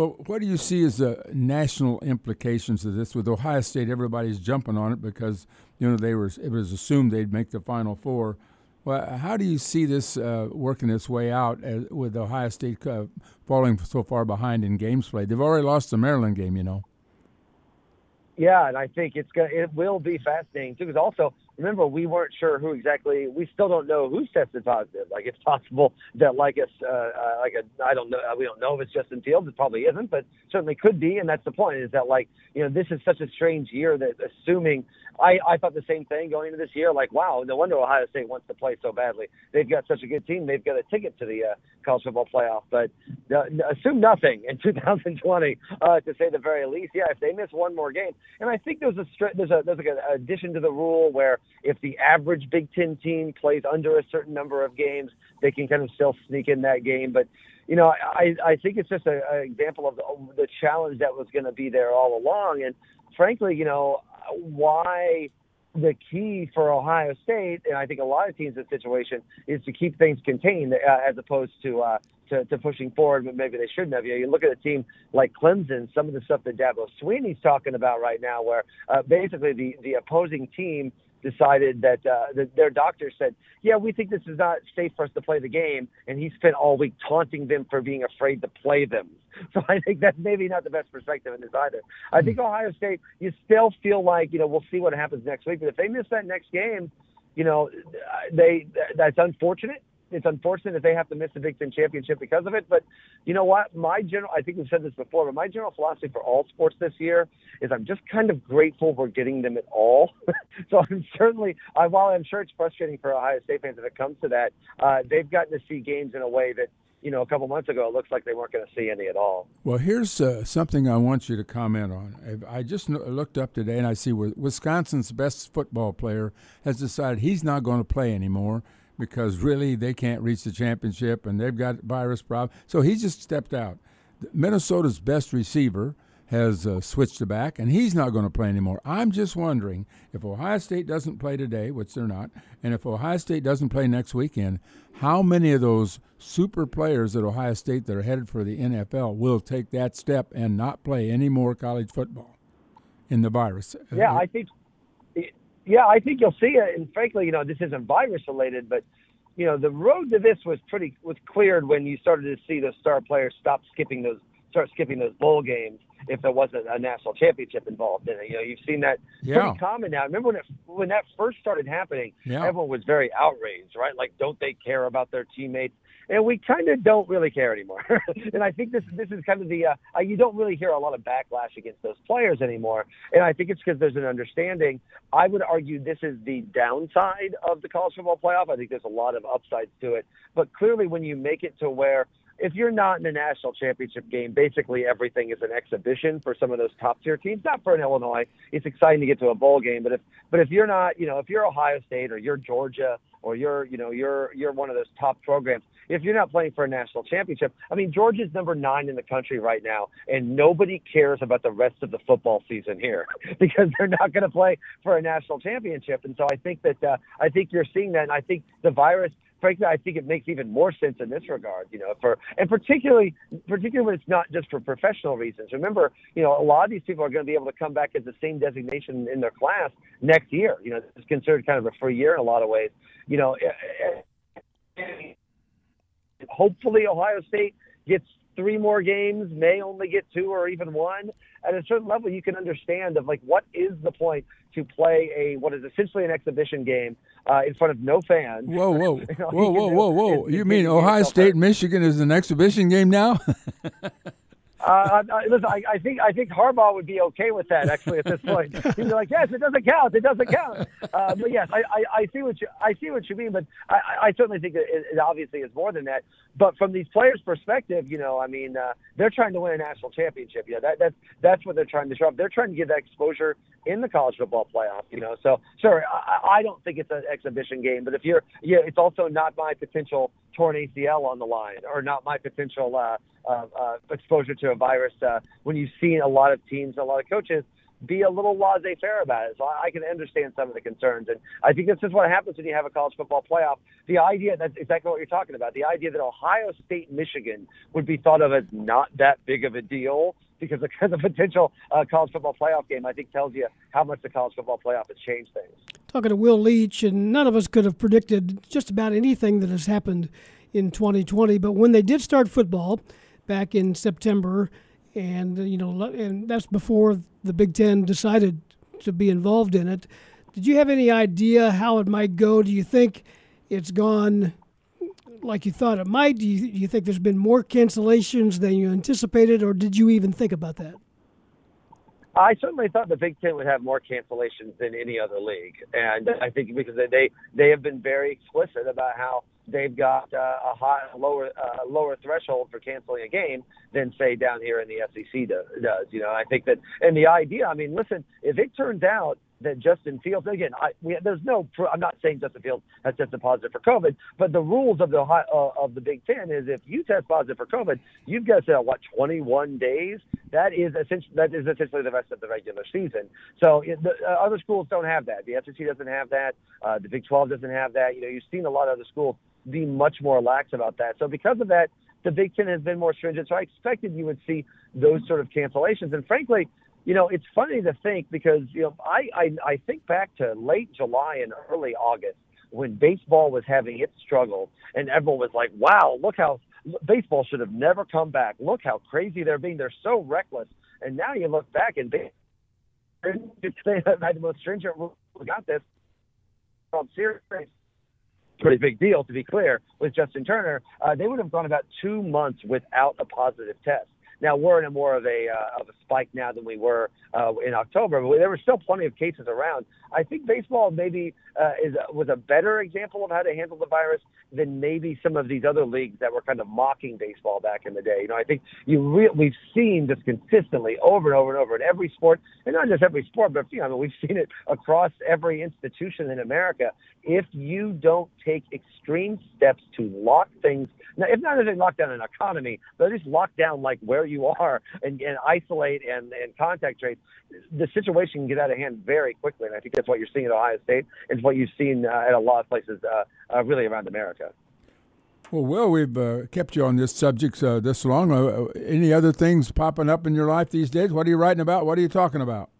Well, what do you see as the national implications of this? With Ohio State, everybody's jumping on it because you know they were it was assumed they'd make the Final Four. Well, how do you see this uh, working its way out as, with Ohio State uh, falling so far behind in games played? They've already lost the Maryland game, you know. Yeah, and I think it's gonna it will be fascinating too. Because also remember we weren't sure who exactly. We still don't know who's tested positive. Like it's possible that like us, uh, uh, like a I don't know. We don't know if it's Justin Fields. It probably isn't, but certainly could be. And that's the point. Is that like you know this is such a strange year that assuming I I thought the same thing going into this year. Like wow, no wonder Ohio State wants to play so badly. They've got such a good team. They've got a ticket to the uh, college football playoff. But uh, assume nothing in 2020 uh, to say the very least. Yeah, if they miss one more game. And I think there's a there's a there's like an addition to the rule where if the average Big Ten team plays under a certain number of games, they can kind of still sneak in that game. But you know, I I think it's just an example of the, the challenge that was going to be there all along. And frankly, you know, why the key for Ohio State, and I think a lot of teams in this situation, is to keep things contained uh, as opposed to, uh, to to pushing forward. But maybe they shouldn't have. You, know, you look at a team like Clemson, some of the stuff that Dabo Swinney's talking about right now, where uh, basically the the opposing team decided that, uh, that their doctor said, "Yeah, we think this is not safe for us to play the game," and he spent all week taunting them for being afraid to play them. So I think that's maybe not the best perspective in this either. I think Ohio State, you still feel like you know we'll see what happens next week, but if they miss that next game, you know, they that's unfortunate it's unfortunate that they have to miss the Big Ten championship because of it. But you know what? My general, I think we've said this before, but my general philosophy for all sports this year is I'm just kind of grateful we're getting them at all. so I'm certainly, I, while I'm sure it's frustrating for Ohio State fans if it comes to that, uh, they've gotten to see games in a way that you know, a couple months ago, it looks like they weren't going to see any at all. Well, here's uh, something I want you to comment on. I just looked up today and I see Wisconsin's best football player has decided he's not going to play anymore because really they can't reach the championship and they've got virus problem. So he just stepped out. Minnesota's best receiver has uh, switched to back, and he's not going to play anymore. I'm just wondering if Ohio State doesn't play today, which they're not, and if Ohio State doesn't play next weekend, how many of those super players at Ohio State that are headed for the NFL will take that step and not play any more college football in the virus? Yeah, I think yeah, I think you'll see it. And frankly, you know, this isn't virus related, but you know, the road to this was pretty was cleared when you started to see the star players stop skipping those start skipping those bowl games if there wasn't a national championship involved in it. You know, you've seen that yeah. pretty common now. Remember when it when that first started happening, yeah. everyone was very outraged, right? Like, don't they care about their teammates? And we kind of don't really care anymore. and I think this this is kind of the uh, uh, you don't really hear a lot of backlash against those players anymore. And I think it's because there's an understanding. I would argue this is the downside of the college football playoff. I think there's a lot of upsides to it, but clearly when you make it to where if you're not in the national championship game, basically everything is an exhibition for some of those top tier teams. Not for an Illinois. It's exciting to get to a bowl game, but if but if you're not, you know, if you're Ohio State or you're Georgia or you're, you know, you're you're one of those top programs, if you're not playing for a national championship, I mean, Georgia's number nine in the country right now, and nobody cares about the rest of the football season here because they're not going to play for a national championship. And so I think that uh, I think you're seeing that, and I think the virus frankly, I think it makes even more sense in this regard. You know, for and particularly, particularly when it's not just for professional reasons. Remember, you know, a lot of these people are going to be able to come back as the same designation in their class next year. You know, it's considered kind of a free year in a lot of ways. You know, hopefully Ohio State gets three more games, may only get two or even one. At a certain level, you can understand of like what is the point to play a what is essentially an exhibition game uh, in front of no fans. Whoa, whoa, you know, whoa, whoa, whoa, whoa! You mean Ohio State, Michigan is an exhibition game now? Uh, I, listen, I, I think I think Harbaugh would be okay with that. Actually, at this point, he'd be like, "Yes, it doesn't count. It doesn't count." Uh, but yes, I, I, I see what you I see what you mean. But I, I certainly think it, it obviously is more than that. But from these players' perspective, you know, I mean, uh, they're trying to win a national championship. You know, that that's that's what they're trying to show up. They're trying to get that exposure in the college football playoff. You know, so sure, I, I don't think it's an exhibition game. But if you're, yeah, it's also not my potential torn ACL on the line, or not my potential uh, uh, uh, exposure to a virus. Uh, when you've seen a lot of teams, a lot of coaches be a little laissez-faire about it. So I, I can understand some of the concerns, and I think this is what happens when you have a college football playoff. The idea that's exactly what you're talking about. The idea that Ohio State, Michigan would be thought of as not that big of a deal because of the potential uh, college football playoff game, I think tells you how much the college football playoff has changed things. Talking to Will Leitch, and none of us could have predicted just about anything that has happened in 2020. But when they did start football back in September, and you know, and that's before the Big Ten decided to be involved in it. Did you have any idea how it might go? Do you think it's gone like you thought it might? Do you, do you think there's been more cancellations than you anticipated, or did you even think about that? I certainly thought the Big Ten would have more cancellations than any other league, and I think because they they have been very explicit about how they've got uh, a high lower uh, lower threshold for canceling a game than say down here in the SEC do, does. You know, I think that, and the idea. I mean, listen, if it turns out that Justin Fields again, I, we, there's no. I'm not saying Justin Fields has tested positive for COVID, but the rules of the uh, of the Big Ten is if you test positive for COVID, you've got to say what 21 days. That is essentially that is essentially the rest of the regular season. So it, the, uh, other schools don't have that. The SEC doesn't have that. Uh, the Big 12 doesn't have that. You know, you've seen a lot of other schools be much more lax about that. So because of that, the Big Ten has been more stringent. So I expected you would see those sort of cancellations. And frankly, you know, it's funny to think because you know I, I I think back to late July and early August when baseball was having its struggle and everyone was like, "Wow, look how baseball should have never come back. Look how crazy they're being. They're so reckless." And now you look back and they that the most stringent rule got this World Series pretty big deal to be clear with Justin Turner. Uh, they would have gone about two months without a positive test. Now we're in a more of a uh, of a spike now than we were uh, in October, but there were still plenty of cases around. I think baseball maybe uh, is was a better example of how to handle the virus than maybe some of these other leagues that were kind of mocking baseball back in the day. You know, I think you re- we've seen this consistently over and over and over in every sport, and not just every sport, but you know, we've seen it across every institution in America. If you don't take extreme steps to lock things now, if not necessarily lock down an economy, but at least lock down like where you are and, and isolate and, and contact trace, the situation can get out of hand very quickly. And I think that's what you're seeing at Ohio State. It's what you've seen uh, at a lot of places uh, uh, really around America. Well, Will, we've uh, kept you on this subject uh, this long. Uh, any other things popping up in your life these days? What are you writing about? What are you talking about?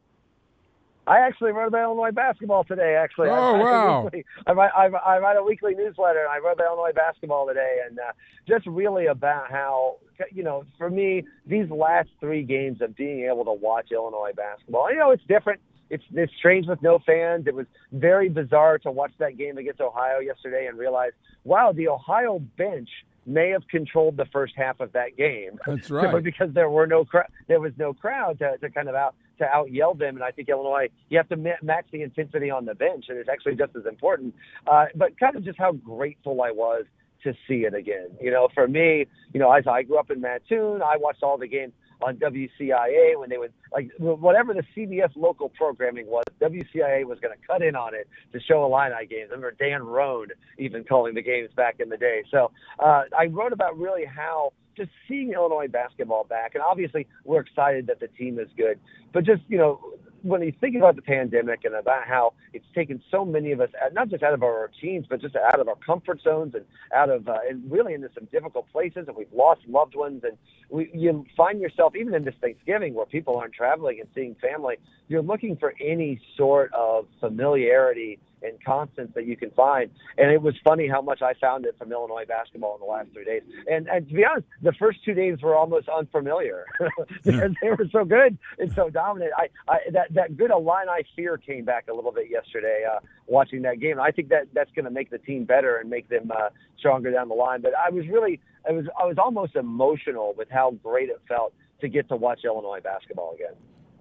I actually wrote about Illinois basketball today. Actually, oh I, wow! Weekly, I, write, I, I write a weekly newsletter, and I wrote about Illinois basketball today, and uh, just really about how you know, for me, these last three games of being able to watch Illinois basketball. You know, it's different. It's it's strange with no fans. It was very bizarre to watch that game against Ohio yesterday and realize, wow, the Ohio bench may have controlled the first half of that game. That's right. because there were no cr- there was no crowd to, to kind of out to out yell them. And I think Illinois, you have to ma- match the intensity on the bench, and it's actually just as important. Uh, but kind of just how grateful I was to see it again. You know, for me, you know, as I grew up in Mattoon, I watched all the games on WCIA when they would like whatever the CBS local programming was. WCIA was going to cut in on it to show Illini games. I remember Dan Roan even calling the games back in the day. So uh, I wrote about really how just seeing Illinois basketball back, and obviously we're excited that the team is good, but just you know when you think about the pandemic and about how it's taken so many of us, not just out of our routines, but just out of our comfort zones and out of, uh, and really into some difficult places, and we've lost loved ones, and we, you find yourself even in this Thanksgiving where people aren't traveling and seeing family, you're looking for any sort of familiarity and constants that you can find. And it was funny how much I found it from Illinois basketball in the last three days. And, and to be honest, the first two days were almost unfamiliar because they were so good and so dominant. I, I that that good Illini fear came back a little bit yesterday uh, watching that game. I think that that's going to make the team better and make them uh, stronger down the line. But I was really, I was I was almost emotional with how great it felt to get to watch Illinois basketball again.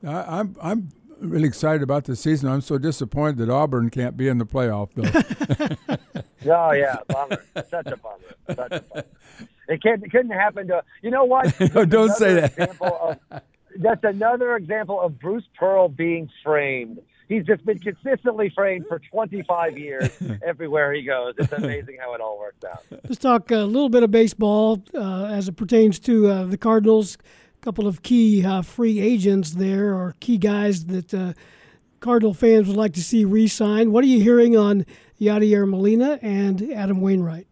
I, I'm I'm really excited about the season. I'm so disappointed that Auburn can't be in the playoff, though. oh yeah, bummer. Such a bummer. Such a bummer. It can't. It couldn't happen to. You know what? no, don't say that. Of, that's another example of Bruce Pearl being framed. He's just been consistently framed for 25 years everywhere he goes. It's amazing how it all works out. Let's talk a little bit of baseball uh, as it pertains to uh, the Cardinals couple of key uh, free agents there, or key guys that uh, Cardinal fans would like to see re-sign. What are you hearing on Yadier Molina and Adam Wainwright?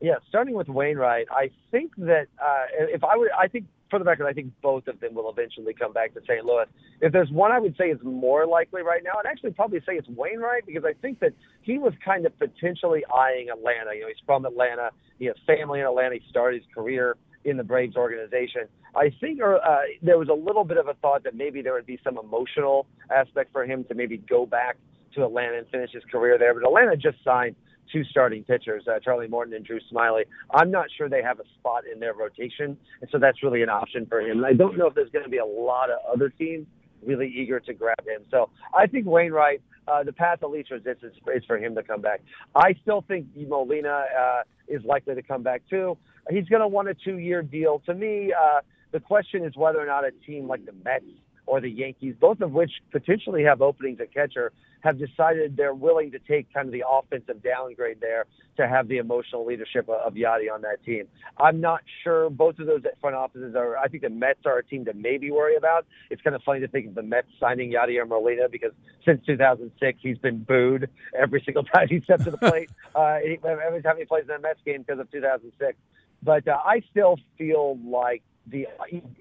Yeah, starting with Wainwright, I think that uh, if I would, I think for the record, I think both of them will eventually come back to St. Louis. If there's one I would say is more likely right now, I'd actually probably say it's Wainwright because I think that he was kind of potentially eyeing Atlanta. You know, he's from Atlanta. He has family in Atlanta. He started his career in the Braves organization. I think uh, there was a little bit of a thought that maybe there would be some emotional aspect for him to maybe go back to Atlanta and finish his career there. But Atlanta just signed two starting pitchers, uh, Charlie Morton and Drew Smyly. I'm not sure they have a spot in their rotation, and so that's really an option for him. And I don't know if there's going to be a lot of other teams really eager to grab him. So I think Wainwright, uh, the path of least resistance is for him to come back. I still think Molina uh, is likely to come back too. He's going to want a two-year deal. To me, uh, the question is whether or not a team like the Mets or the Yankees, both of which potentially have openings at catcher, have decided they're willing to take kind of the offensive downgrade there to have the emotional leadership of Yadi on that team. I'm not sure both of those front offices are. I think the Mets are a team to maybe worry about. It's kind of funny to think of the Mets signing Yadier Molina because since 2006 he's been booed every single time he steps to the plate. uh, every time he plays in a Mets game because of 2006. But uh, I still feel like the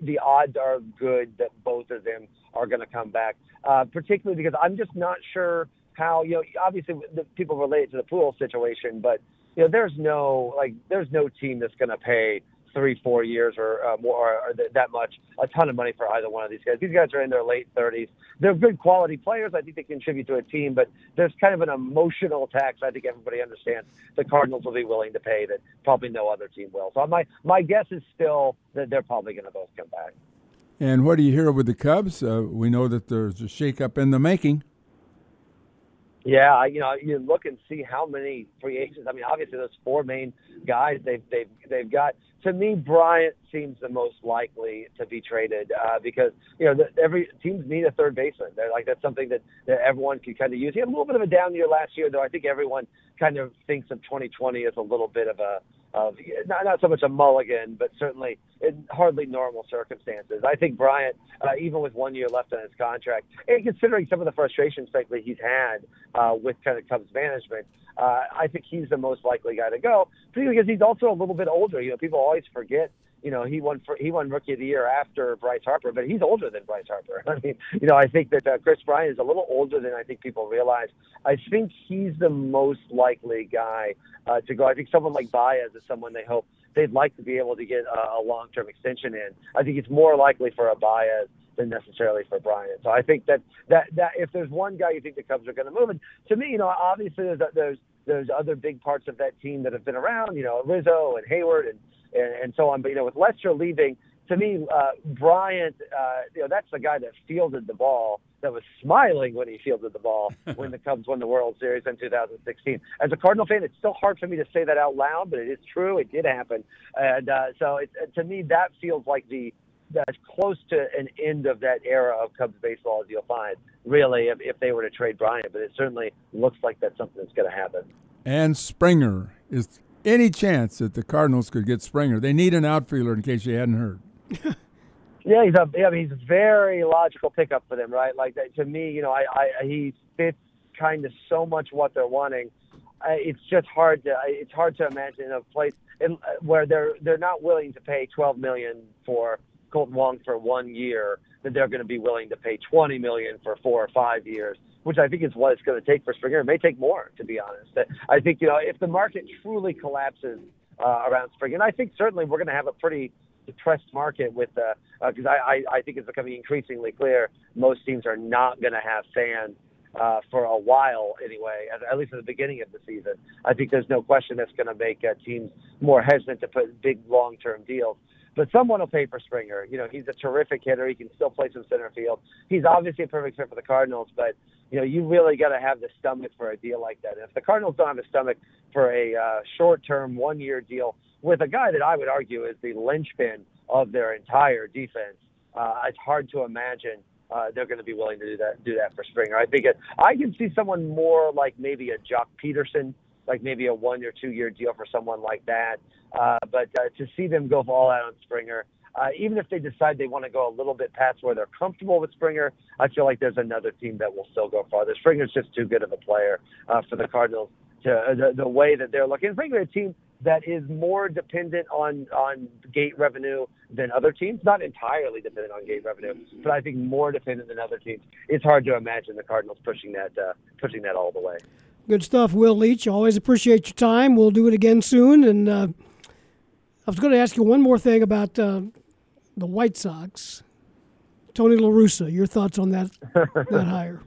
the odds are good that both of them are going to come back. Uh, particularly because I'm just not sure how you know. Obviously, the people relate to the pool situation, but you know, there's no like there's no team that's going to pay three, four years or uh, more, or, th- that much, a ton of money for either one of these guys. These guys are in their late 30s. They're good quality players. I think they contribute to a team, but there's kind of an emotional tax. I think everybody understands the Cardinals will be willing to pay that probably no other team will. So my my guess is still that they're probably going to both come back. And what do you hear with the Cubs? Uh, we know that there's a shakeup in the making. Yeah, you know, you look and see how many free agents. I mean, obviously those four main guys they've they've they've got. To me, Bryant seems the most likely to be traded uh, because you know the, every teams need a third baseman. They're like that's something that, that everyone can kind of use. He had a little bit of a down year last year, though. I think everyone kind of thinks of 2020 as a little bit of a of not, not so much a mulligan, but certainly in hardly normal circumstances. I think Bryant, uh, even with one year left on his contract, and considering some of the frustrations, frankly, he's had uh, with kind of Cubs management, uh, I think he's the most likely guy to go, particularly because he's also a little bit older. You know, people always forget you know, he won for, he won Rookie of the Year after Bryce Harper, but he's older than Bryce Harper. I mean, you know, I think that uh, Kris Bryant is a little older than I think people realize. I think he's the most likely guy uh, to go. I think someone like Baez is someone they hope they'd like to be able to get a, a long-term extension in. I think it's more likely for a Baez than necessarily for Bryant. So I think that that that if there's one guy you think the Cubs are going to move, and to me, you know, obviously there's there's there's other big parts of that team that have been around, you know, Rizzo and Heyward and and, and so on. But you know, with Lester leaving, to me, uh, Bryant, uh, you know, that's the guy that fielded the ball, that was smiling when he fielded the ball when the Cubs won the World Series in 2016. As a Cardinal fan, it's still hard for me to say that out loud, but it is true. It did happen, and uh, so it, to me, that feels like the that's close to an end of that era of Cubs baseball as you'll find, really, if, if they were to trade Bryant. But it certainly looks like that's something that's going to happen. And Springer is any chance that the Cardinals could get Springer. They need an outfielder in case you hadn't heard. yeah, he's a yeah, he's a very logical pickup for them, right? Like that, to me, you know, I, I he fits kind of so much what they're wanting. I, it's just hard to it's hard to imagine a place in, uh, where they're they're not willing to pay 12 million for Kolten Wong for one year that they're going to be willing to pay 20 million for four or five years which I think is what it's going to take for Springer. It may take more, to be honest. I think you know if the market truly collapses uh, around Springer, and I think certainly we're going to have a pretty depressed market with because uh, uh, I, I I think it's becoming increasingly clear most teams are not going to have fans uh, for a while anyway, at, at least at the beginning of the season. I think there's no question that's going to make uh, teams more hesitant to put big long-term deals. But someone will pay for Springer. You know, he's a terrific hitter. He can still play some center field. He's obviously a perfect fit for the Cardinals, but you know, you really got to have the stomach for a deal like that. And if the Cardinals don't have a stomach for a uh, short-term, one-year deal with a guy that I would argue is the linchpin of their entire defense, uh, it's hard to imagine uh, they're going to be willing to do that. Do that for Springer. I think it, I can see someone more like maybe a Joc Pederson, like maybe a one or two year deal for someone like that. Uh, but uh, to see them go all out on Springer, uh, even if they decide they want to go a little bit past where they're comfortable with Springer, I feel like there's another team that will still go farther. Springer's just too good of a player uh, for the Cardinals to uh, the, the way that they're looking. Springer, a team that is more dependent on on gate revenue than other teams. Not entirely dependent on gate revenue, but I think more dependent than other teams. It's hard to imagine the Cardinals pushing that uh, pushing that all the way. Good stuff, Will Leitch. Always appreciate your time. We'll do it again soon. And uh, I was going to ask you one more thing about uh, the White Sox. Tony La Russa, your thoughts on that that hire?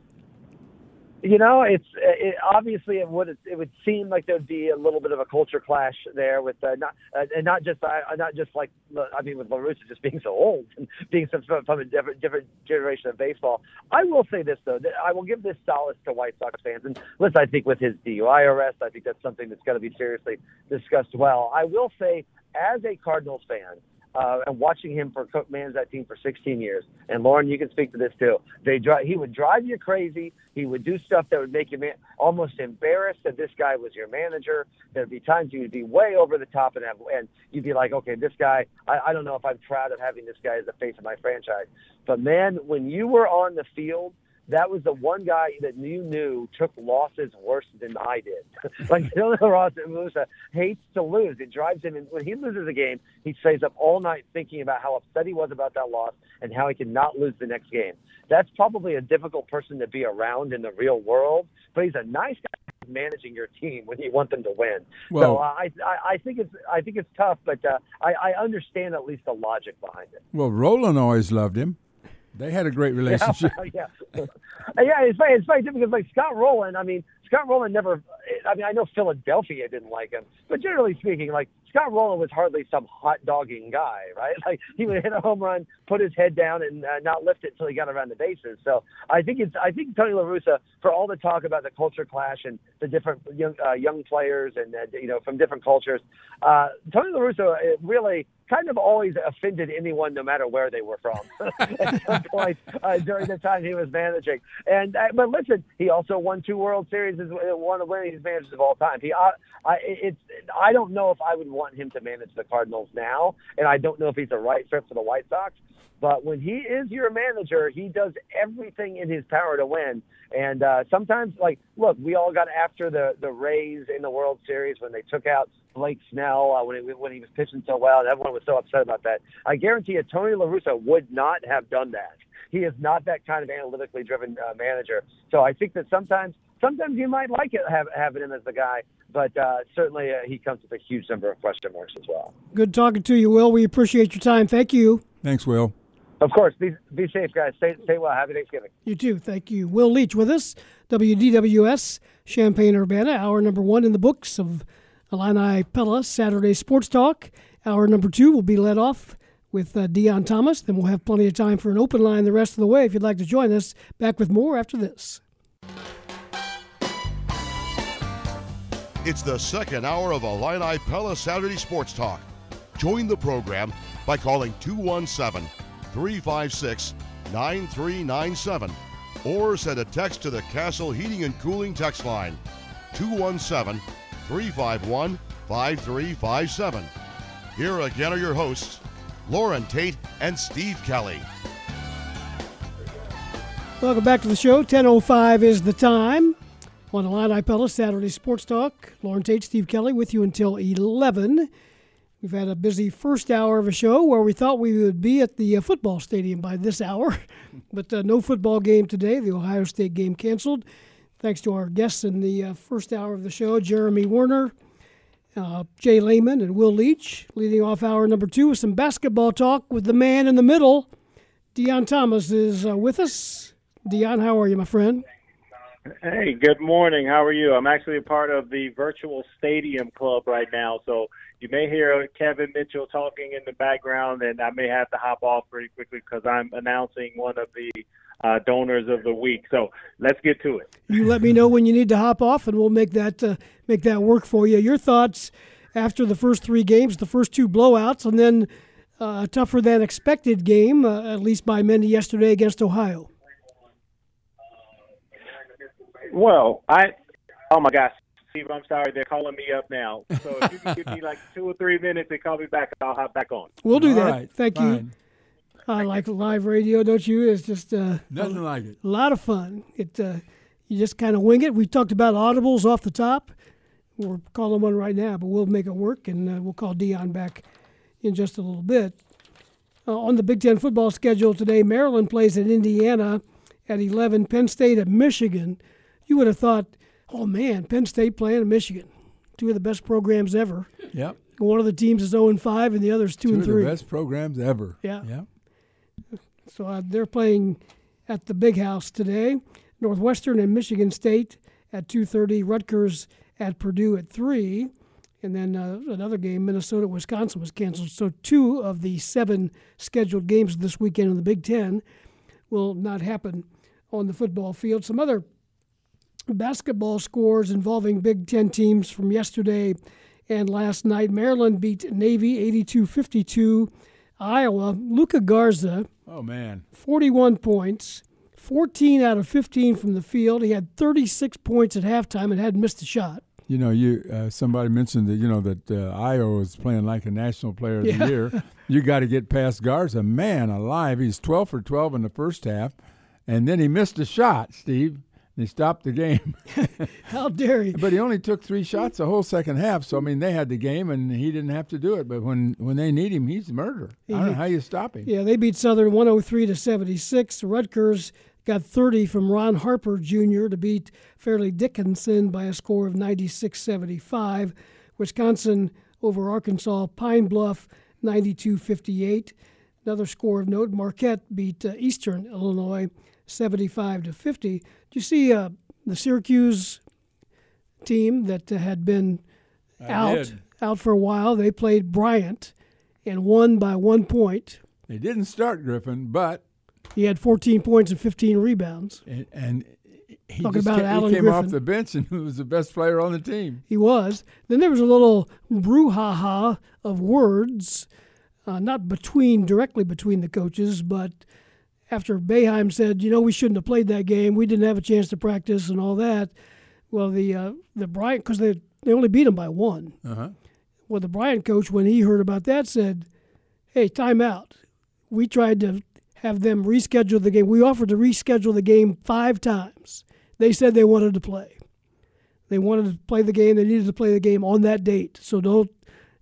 You know, it's it, obviously it would it would seem like there'd be a little bit of a culture clash there with uh, not uh, and not just uh, not just like I mean with La Russa just being so old and being some, from a different different generation of baseball. I will say this though, that I will give this solace to White Sox fans and listen. I think with his DUI arrest, I think that's something that's got to be seriously discussed well. I will say, as a Cardinals fan, uh, and watching him for cook manage that team for 16 years. And Loren, you can speak to this too. They drive, he would drive you crazy. He would do stuff that would make you man- almost embarrassed that this guy was your manager. There'd be times you would be way over the top and have, and you'd be like, okay, this guy. I, I don't know if I'm proud of having this guy as the face of my franchise. But man, when you were on the field that was the one guy that you knew took losses worse than I did. like Tony La Russa hates to lose. It drives him. And when he loses a game, he stays up all night thinking about how upset he was about that loss and how he can not lose the next game. That's probably a difficult person to be around in the real world, but he's a nice guy managing your team when you want them to win. Well, so uh, I, I, I think it's I think it's tough, but uh, I, I understand at least the logic behind it. Well, Rolen always loved him. They had a great relationship. Yeah, yeah. yeah it's funny. It's funny too because like Scott Rolen. I mean, Scott Rolen never. I mean, I know Philadelphia didn't like him, but generally speaking, like Scott Rolen was hardly some hot dogging guy, right? Like he would hit a home run, put his head down, and uh, not lift it until he got around the bases. So I think it's I think Tony La Russa, for all the talk about the culture clash and the different young uh, young players and uh, you know from different cultures, uh, Tony La Russa uh, really kind of always offended anyone, no matter where they were from, at some point uh, during the time he was managing. And uh, but listen, he also won two World Series as one of the winningest managers of all time. He, I, I, it's, I don't know if I would want him to manage the Cardinals now, and I don't know if he's the right fit for the White Sox. But when he is your manager, he does everything in his power to win. And uh, sometimes, like, look, we all got after the the Rays in the World Series when they took out Blake Snell uh, when he, when he was pitching so well, and everyone was so upset about that. I guarantee you, Tony La Russa would not have done that. He is not that kind of analytically driven uh, manager. So I think that sometimes sometimes you might like it have, having him as the guy, but uh, certainly uh, he comes with a huge number of question marks as well. Good talking to you, Will. We appreciate your time. Thank you. Thanks, Will. Of course. Be, be safe, guys. Stay, stay well. Happy Thanksgiving. You too. Thank you. Will Leitch with us, WDWS, Champaign Urbana, hour number one in the books of Illini Pella Saturday Sports Talk. Hour number two will be led off with uh, Deon Thomas. Then we'll have plenty of time for an open line the rest of the way if you'd like to join us. Back with more after this. It's the second hour of Illini Pella Saturday Sports Talk. Join the program by calling 217 356 9397 or send a text to the Castle Heating and Cooling text line 217 351 5357. Here again are your hosts, Loren Tate and Steve Kelly. Welcome back to the show. 10.05 is the time on Illini Pella Saturday Sports Talk. Loren Tate, Steve Kelly with you until 11. We've had a busy first hour of a show where we thought we would be at the uh, football stadium by this hour, but uh, no football game today. The Ohio State game canceled. Thanks to our guests in the uh, first hour of the show, Jeremy Werner, uh, Jay Leman, and Will Leitch. Leading off hour number two with some basketball talk with the man in the middle. Deon Thomas is uh, with us. Deon, how are you, my friend? Hey, good morning. How are you? I'm actually a part of the virtual stadium club right now, so you may hear Kevin Mitchell talking in the background, and I may have to hop off pretty quickly because I'm announcing one of the uh, donors of the week. So let's get to it. You let me know when you need to hop off, and we'll make that uh, make that work for you. Your thoughts after the first three games, the first two blowouts, and then uh, a tougher than expected game, uh, at least by many yesterday against Ohio. Well, I oh my gosh, Steve, I'm sorry, they're calling me up now. So if you can give me like two or three minutes and call me back, I'll hop back on. We'll do All that. Right, Thank fine. you. I like live radio, don't you? It's just uh, nothing a, like it. A lot of fun. It uh, you just kind of wing it. We talked about audibles off the top. We're calling one right now, but we'll make it work, and uh, we'll call Deon back in just a little bit. Uh, on the Big Ten football schedule today, Maryland plays at Indiana at 11. Penn State at Michigan. You would have thought oh man, Penn State playing Michigan, two of the best programs ever. Yep. One of the teams is 0 and 5, and the other is 2 two and 3. the best programs ever. Yeah. Yeah. So uh, they're playing at the Big House today. Northwestern and Michigan State at 2:30. Rutgers at Purdue at three, and then uh, another game, Minnesota Wisconsin was canceled. So two of the seven scheduled games this weekend in the Big Ten will not happen on the football field. Some other basketball scores involving Big Ten teams from yesterday and last night. Maryland beat Navy 82 52. Iowa, Luka Garza. Oh, man. 41 points, 14 out of 15 from the field. He had 36 points at halftime and hadn't missed a shot. You know, you uh, somebody mentioned that you know that uh, Iowa is playing like a national player of yeah. the year. you got to get past Garza. Man alive, he's 12 for 12 in the first half and then he missed a shot, Steve. They stopped the game. How dare you? But he only took three shots the whole second half. So I mean, they had the game, and he didn't have to do it. But when when they need him, he's a murderer. I don't know how you stop him. Yeah, they beat Southern 103 to 76. Rutgers got 30 from Ron Harper Jr. to beat Fairleigh Dickinson by a score of 96-75. Wisconsin over Arkansas Pine Bluff 92-58. Another score of note: Marquette beat uh, Eastern Illinois 75 to 50. Do you see uh, the Syracuse team that uh, had been I out did. out for a while? They played Bryant and won by one point. They didn't start Griffin, but He had 14 points and 15 rebounds. and, and he Talking about ca- Alan he came Griffin. off the bench and was the best player on the team. He was. Then there was a little brouhaha of words, uh, not between directly between the coaches, but after Boeheim said, you know, we shouldn't have played that game. We didn't have a chance to practice and all that. Well, the uh, the Bryant because they they only beat him by one. Uh-huh. Well, the Bryant coach, when he heard about that, said, "Hey, time out. We tried to have them reschedule the game. We offered to reschedule the game five times. They said they wanted to play. They wanted to play the game. They needed to play the game on that date. So don't,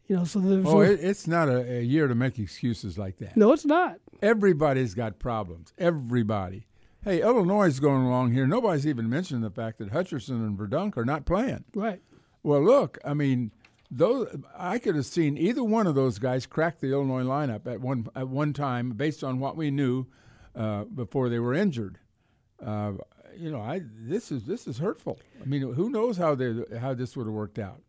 you know. So there's Oh, it, it's not a, a year to make excuses like that. no, it's not. Everybody's got problems. Everybody. Hey, Illinois is going along here. Nobody's even mentioned the fact that Hutcherson and Verdonk are not playing. Right. Well, look, I mean, those I could have seen either one of those guys crack the Illinois lineup at one at one time based on what we knew uh, before they were injured. Uh, you know, I this is this is hurtful. I mean, who knows how they how this would have worked out?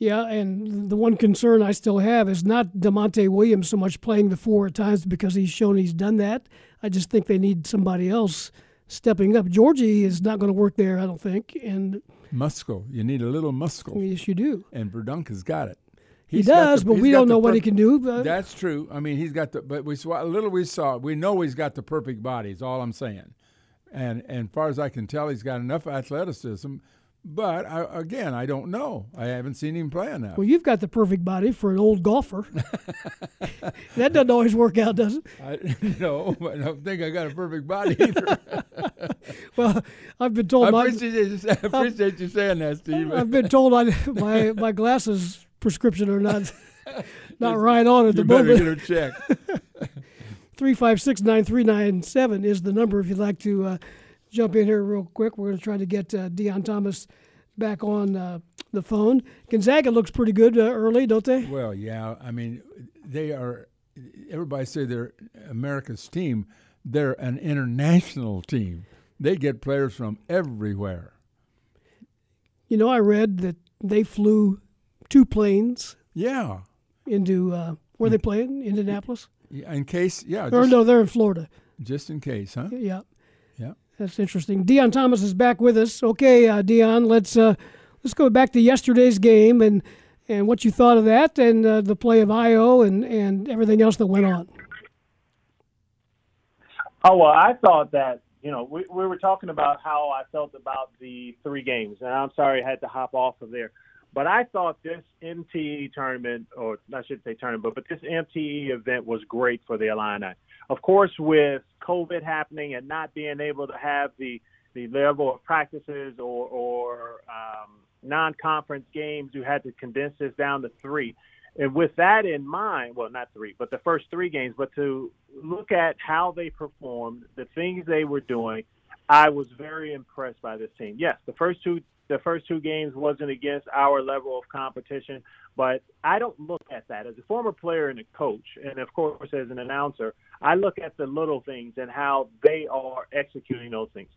Yeah, and the one concern I still have is not Da'Monte Williams so much playing the four at times because he's shown he's done that. I just think they need somebody else stepping up. Giorgi is not going to work there, I don't think, and Muscle. You need a little muscle, yes, you do. and Verdonk has got it. He He's does, the- but we don't know what he can do. But That's true. I mean, he's got the. But we saw a little. We saw. We know he's got the perfect body. Is all I'm saying. And and far as I can tell, he's got enough athleticism. But I, again, I don't know. I haven't seen him play enough. well, you've got the perfect body for an old golfer. that doesn't always work out, does it? I, no, I don't think I got a perfect body either. Well, I've been told I my, appreciate, you, I appreciate you saying that, Steve. I've been told I, my my glasses prescription are not not right on at the moment. you better get her checked. Three five six nine three nine seven is the number if you'd like to uh, jump in here real quick. We're going to try to get uh, Deon Thomas back on uh, the phone. Gonzaga looks pretty good uh, early, don't they? Well, yeah. I mean, they are. Everybody say they're America's team. They're an international team. They get players from everywhere. You know, I read that they flew two planes Yeah. into uh, where they play in Indianapolis. Yeah, In case, yeah, Or just, no, they're in Florida. just in case, huh? Yeah. That's interesting. Deon Thomas is back with us. Okay, uh, Deon, let's uh, let's go back to yesterday's game and and what you thought of that and uh, the play of Ayo and and everything else that went on. Oh well, I thought that you know we we were talking about how I felt about the three games, and I'm sorry I had to hop off of there, but I thought this MTE tournament, or I should say tournament, but this MTE event was great for the Illini. Of course, with COVID happening and not being able to have the the level of practices or or um, non-conference games, you had to condense this down to three. And with that in mind, well, not three, but the first three games, but to look at how they performed, the things they were doing, I was very impressed by this team. Yes, the first two the first two games wasn't against our level of competition, but I don't look at that as a former player and a coach, and of course as an announcer, I look at the little things and how they are executing those things.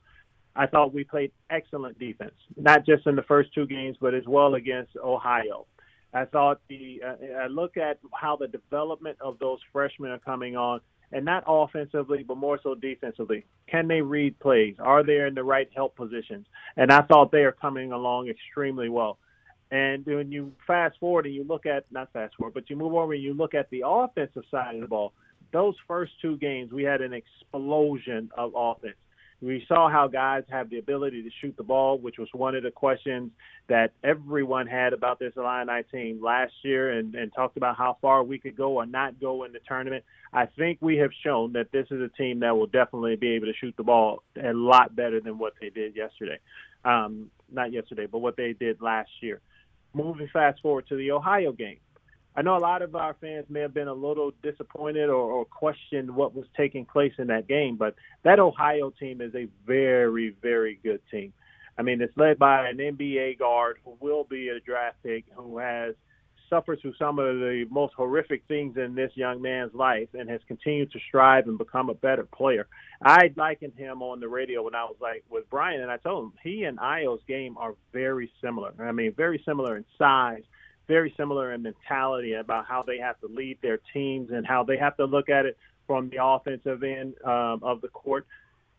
I thought we played excellent defense, not just in the first two games, but as well against Ohio. I thought the uh, I look at how the development of those freshmen are coming on, and not offensively, but more so defensively. Can they read plays? Are they in the right help positions? And I thought they are coming along extremely well. And when you fast forward and you look at not fast forward, but you move over and you look at the offensive side of the ball, those first two games we had an explosion of offense. We saw how guys have the ability to shoot the ball, which was one of the questions that everyone had about this Illini team last year and, and talked about how far we could go or not go in the tournament. I think we have shown that this is a team that will definitely be able to shoot the ball a lot better than what they did yesterday. Um, not yesterday, but what they did last year. Moving fast forward to the Ohio game. I know a lot of our fans may have been a little disappointed or, or questioned what was taking place in that game, but that Ohio team is a very, very good team. I mean, it's led by an NBA guard who will be a draft pick, who has suffered through some of the most horrific things in this young man's life and has continued to strive and become a better player. I likened him on the radio when I was like with Brian, and I told him he and Ayo's game are very similar. I mean, very similar in size, very similar in mentality about how they have to lead their teams and how they have to look at it from the offensive end um, of the court.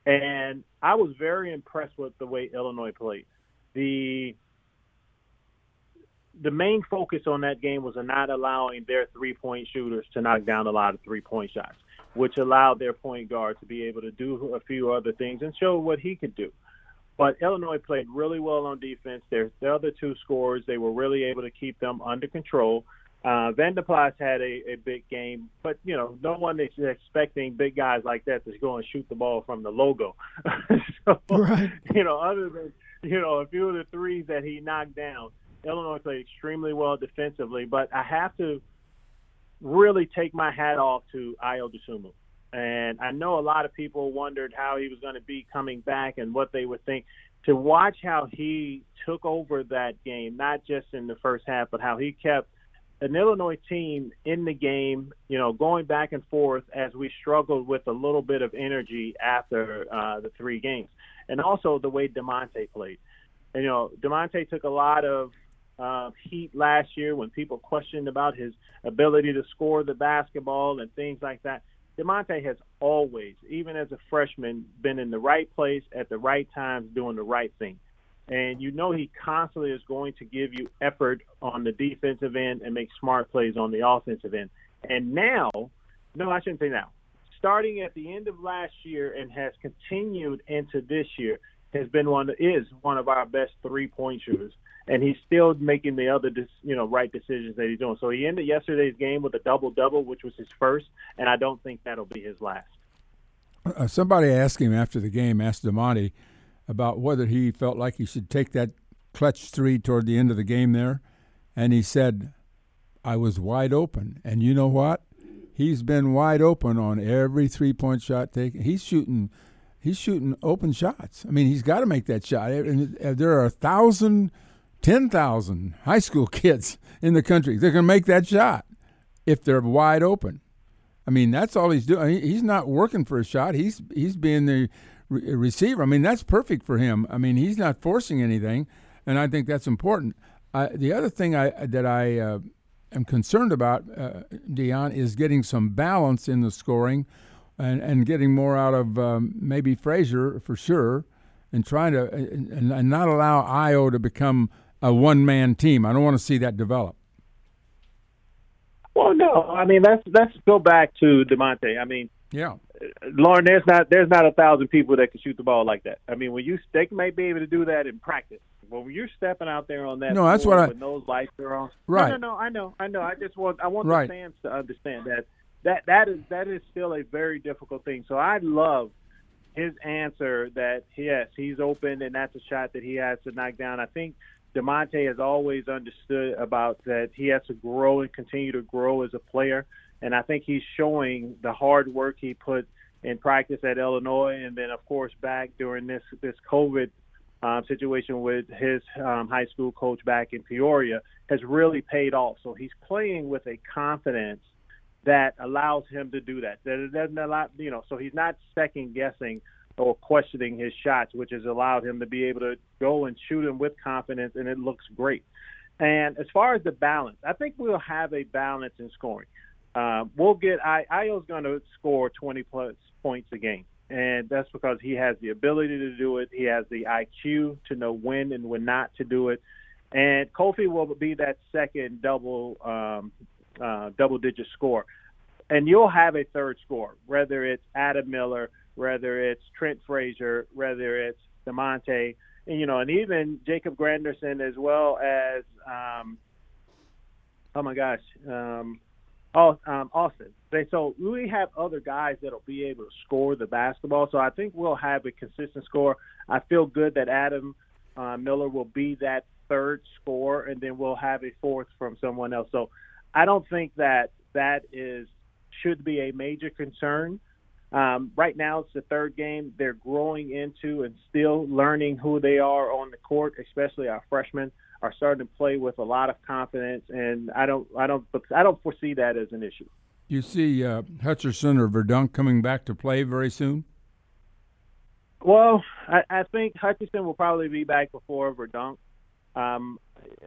And I was very impressed with the way Illinois played. The the main focus on that game was not allowing their three point shooters to knock down a lot of three point shots, which allowed their point guard to be able to do a few other things and show what he could do. But Illinois played really well on defense. Their, their other two scores, they were really able to keep them under control. Uh, Plas had a, a big game, but you know, no one is expecting big guys like that to go and shoot the ball from the logo. so, right. you know, other than you know a few of the threes that he knocked down, Illinois played extremely well defensively. But I have to really take my hat off to Ayo Dosunmu. And I know a lot of people wondered how he was going to be coming back and what they would think. To watch how he took over that game, not just in the first half, but how he kept an Illinois team in the game, you know, going back and forth as we struggled with a little bit of energy after uh, the three games. And also the way Da'Monte played. And, you know, Da'Monte took a lot of uh, heat last year when people questioned about his ability to score the basketball and things like that. Da'Monte has always, even as a freshman, been in the right place at the right times doing the right thing. And you know he constantly is going to give you effort on the defensive end and make smart plays on the offensive end. And now, no, I shouldn't say now. Starting at the end of last year and has continued into this year, has been one is one of our best three point shooters and he's still making the other, you know, right decisions that he's doing. So he ended yesterday's game with a double double, which was his first, and I don't think that'll be his last. Uh, somebody asked him after the game, asked Damani about whether he felt like he should take that clutch three toward the end of the game there, and he said, "I was wide open, and you know what? He's been wide open on every three point shot taken. He's shooting." He's shooting open shots. I mean, he's got to make that shot. And there are a thousand 10,000 high school kids in the country. They're going to make that shot if they're wide open. I mean, that's all he's doing. He's not working for a shot. He's he's being the re- receiver. I mean, that's perfect for him. I mean, he's not forcing anything, and I think that's important. I, the other thing I that I uh, am concerned about, uh, Deon, is getting some balance in the scoring, and, and getting more out of um, maybe Frazier for sure, and trying to and, and not allow Ayo to become a one man team. I don't want to see that develop. Well, no, I mean let's let's go back to Da'Monte. I mean, yeah, Loren, there's not there's not a thousand people that can shoot the ball like that. I mean, when you they may be able to do that in practice, but when you're stepping out there on that, no, that's what I when those lights are on. Right. No, no, no, I know, I know. I just want I want right. the fans to understand that that that is that is still a very difficult thing. So I love his answer that yes, he's open and that's a shot that he has to knock down. I think Da'Monte has always understood about that he has to grow and continue to grow as a player, and I think he's showing the hard work he put in practice at Illinois, and then of course back during this this COVID um, situation with his um, high school coach back in Peoria has really paid off. So he's playing with a confidence that allows him to do that. That it doesn't allow you know, so he's not second guessing or questioning his shots, which has allowed him to be able to go and shoot him with confidence, and it looks great. And as far as the balance, I think we'll have a balance in scoring. Uh, we'll get I Ayo's going to score 20 plus points a game, and that's because he has the ability to do it. He has the IQ to know when and when not to do it. And Kofi will be that second double um, uh, double digit score, and you'll have a third score, whether it's Adam Miller whether it's Trent Frazier, whether it's Da'Monte, and you know, and even Jacob Granderson as well as um, oh my gosh, um, um, Austin. They so we have other guys that'll be able to score the basketball. So I think we'll have a consistent score. I feel good that Adam uh, Miller will be that third score, and then we'll have a fourth from someone else. So I don't think that that is should be a major concern. Um, right now, it's the third game. They're growing into and still learning who they are on the court, especially our freshmen are starting to play with a lot of confidence, and I don't, I don't, I don't foresee that as an issue. You see uh, Hutcherson or Verdonk coming back to play very soon. Well, I, I think Hutchinson will probably be back before Verdonk. Um,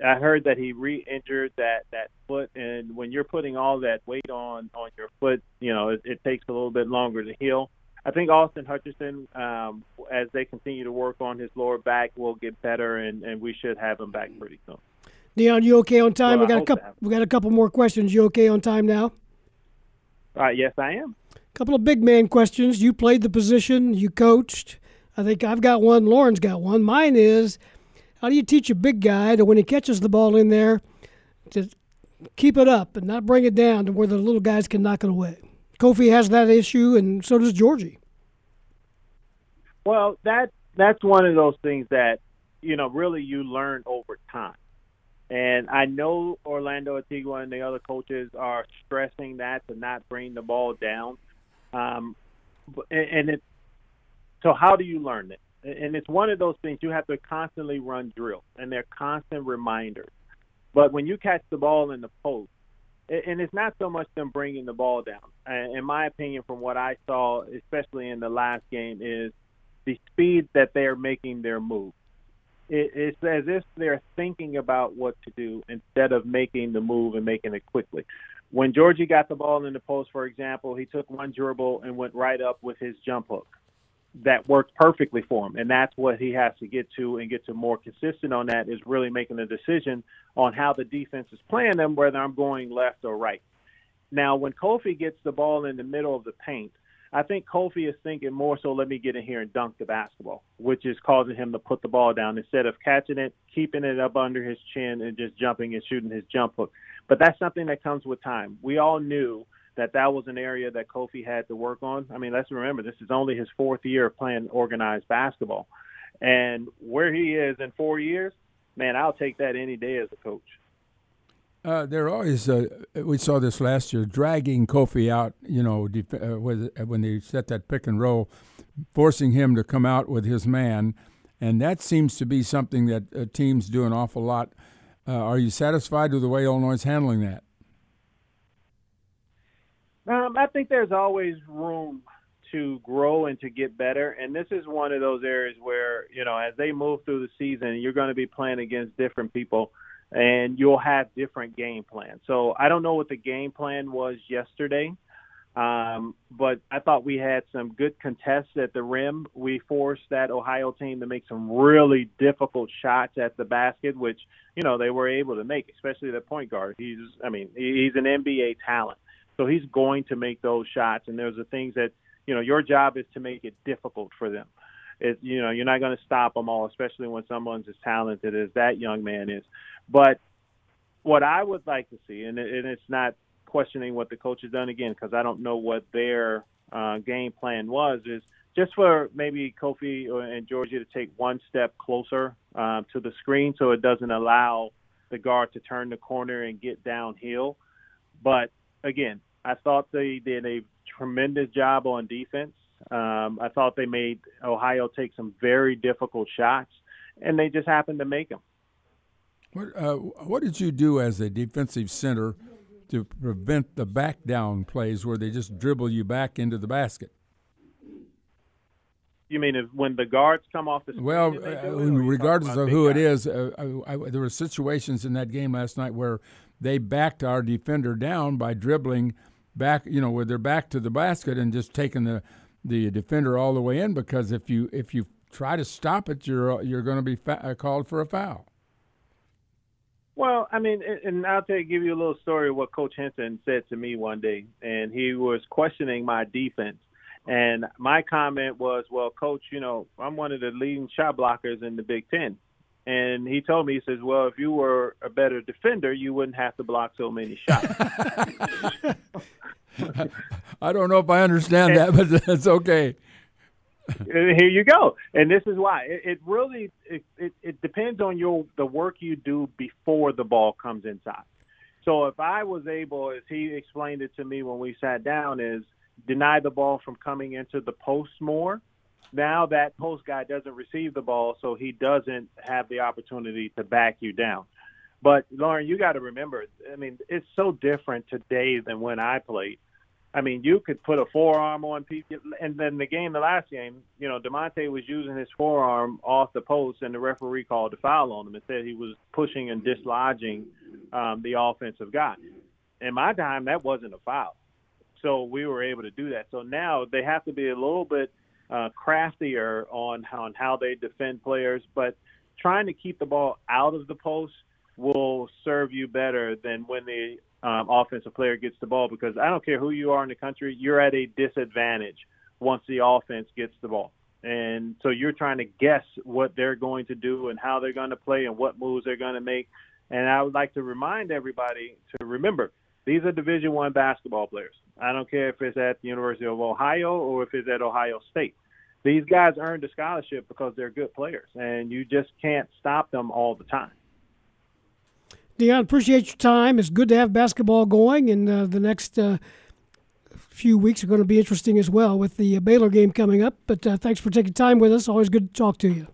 I heard that he re-injured that that foot, and when you're putting all that weight on on your foot, you know it, it takes a little bit longer to heal. I think Austin Hutchinson, um, as they continue to work on his lower back, will get better, and, and we should have him back pretty soon. Deon, you okay on time? Well, we got a couple. We got a couple more questions. You okay on time now? Uh, yes, I am. A couple of big man questions. You played the position. You coached. I think I've got one. Loren's got one. Mine is, how do you teach a big guy that when he catches the ball in there, to keep it up and not bring it down to where the little guys can knock it away? Kofi has that issue, and so does Giorgi. Well, that that's one of those things that you know really you learn over time. And I know Orlando Antigua and the other coaches are stressing that to not bring the ball down. Um, and it, so how do you learn it? And it's one of those things you have to constantly run drills, and they're constant reminders. But when you catch the ball in the post, and it's not so much them bringing the ball down. In my opinion, from what I saw, especially in the last game, is the speed that they are making their move. it's as if they're thinking about what to do instead of making the move and making it quickly. When Giorgi got the ball in the post, for example, he took one dribble and went right up with his jump hook. That worked perfectly for him, and that's what he has to get to and get to more consistent on. That is really making a decision on how the defense is playing them, whether I'm going left or right. Now, when Kofi gets the ball in the middle of the paint, I think Kofi is thinking more so, let me get in here and dunk the basketball, which is causing him to put the ball down instead of catching it, keeping it up under his chin, and just jumping and shooting his jump hook. But that's something that comes with time. We all knew that that was an area that Kofi had to work on. I mean, let's remember this is only his fourth year of playing organized basketball, and where he is in four years, man, I'll take that any day as a coach. Uh, they're always. Uh, we saw this last year, dragging Kofi out. You know, def- uh, when they set that pick and roll, forcing him to come out with his man, and that seems to be something that uh, teams do an awful lot. Uh, are you satisfied with the way Illinois is handling that? Um, I think there's always room to grow and to get better. And this is one of those areas where, you know, as they move through the season, you're going to be playing against different people and you'll have different game plans. So I don't know what the game plan was yesterday, um, but I thought we had some good contests at the rim. We forced that Ohio team to make some really difficult shots at the basket, which you know they were able to make, especially the point guard. He's, I mean, he's an NBA talent, so he's going to make those shots. And there's the things that you know your job is to make it difficult for them. It, you know, you're not going to stop them all, especially when someone's as talented as that young man is. But what I would like to see, and, and it's not questioning what the coach has done again, because I don't know what their uh, game plan was, is just for maybe Kofi and Georgia to take one step closer uh, to the screen so it doesn't allow the guard to turn the corner and get downhill. But again, I thought they did a tremendous job on defense. Um, I thought they made Ohio take some very difficult shots, and they just happened to make them. What uh, What did you do as a defensive center to prevent the back down plays where they just dribble you back into the basket? You mean if, when the guards come off the screen? Well, uh, regardless of who guys? it is, uh, I, I, there were situations in that game last night where they backed our defender down by dribbling back, you know, with their back to the basket and just taking the the defender all the way in because if you if you try to stop it, you're you're going to be fa- uh, called for a foul. Well, I mean, and I'll tell you, give you a little story of what Coach Henson said to me one day, and he was questioning my defense. And my comment was, well, coach, you know, I'm one of the leading shot blockers in the Big Ten. And he told me, he says, well, if you were a better defender, you wouldn't have to block so many shots. I don't know if I understand that, but that's okay. Uh, here you go. And this is why it, it really it, it, it depends on your the work you do before the ball comes inside. So if I was able, as he explained it to me when we sat down, is deny the ball from coming into the post more. Now that post guy doesn't receive the ball, so he doesn't have the opportunity to back you down. But Loren, you got to remember, I mean, it's so different today than when I played. I mean, you could put a forearm on people, and then the game, the last game, you know, Da'Monte was using his forearm off the post, and the referee called a foul on him and said he was pushing and dislodging um, the offensive guy. In my time, that wasn't a foul, so we were able to do that. So now they have to be a little bit uh, craftier on on how they defend players, but trying to keep the ball out of the post will serve you better than when the um, offensive player gets the ball because I don't care who you are in the country, you're at a disadvantage once the offense gets the ball. And so you're trying to guess what they're going to do and how they're going to play and what moves they're going to make. And I would like to remind everybody to remember these are Division One basketball players. I don't care if it's at the University of Ohio or if it's at Ohio State. These guys earned a scholarship because they're good players, and you just can't stop them all the time. Deon, appreciate your time. It's good to have basketball going, and uh, the next uh, few weeks are going to be interesting as well with the uh, Baylor game coming up. But uh, thanks for taking time with us. Always good to talk to you.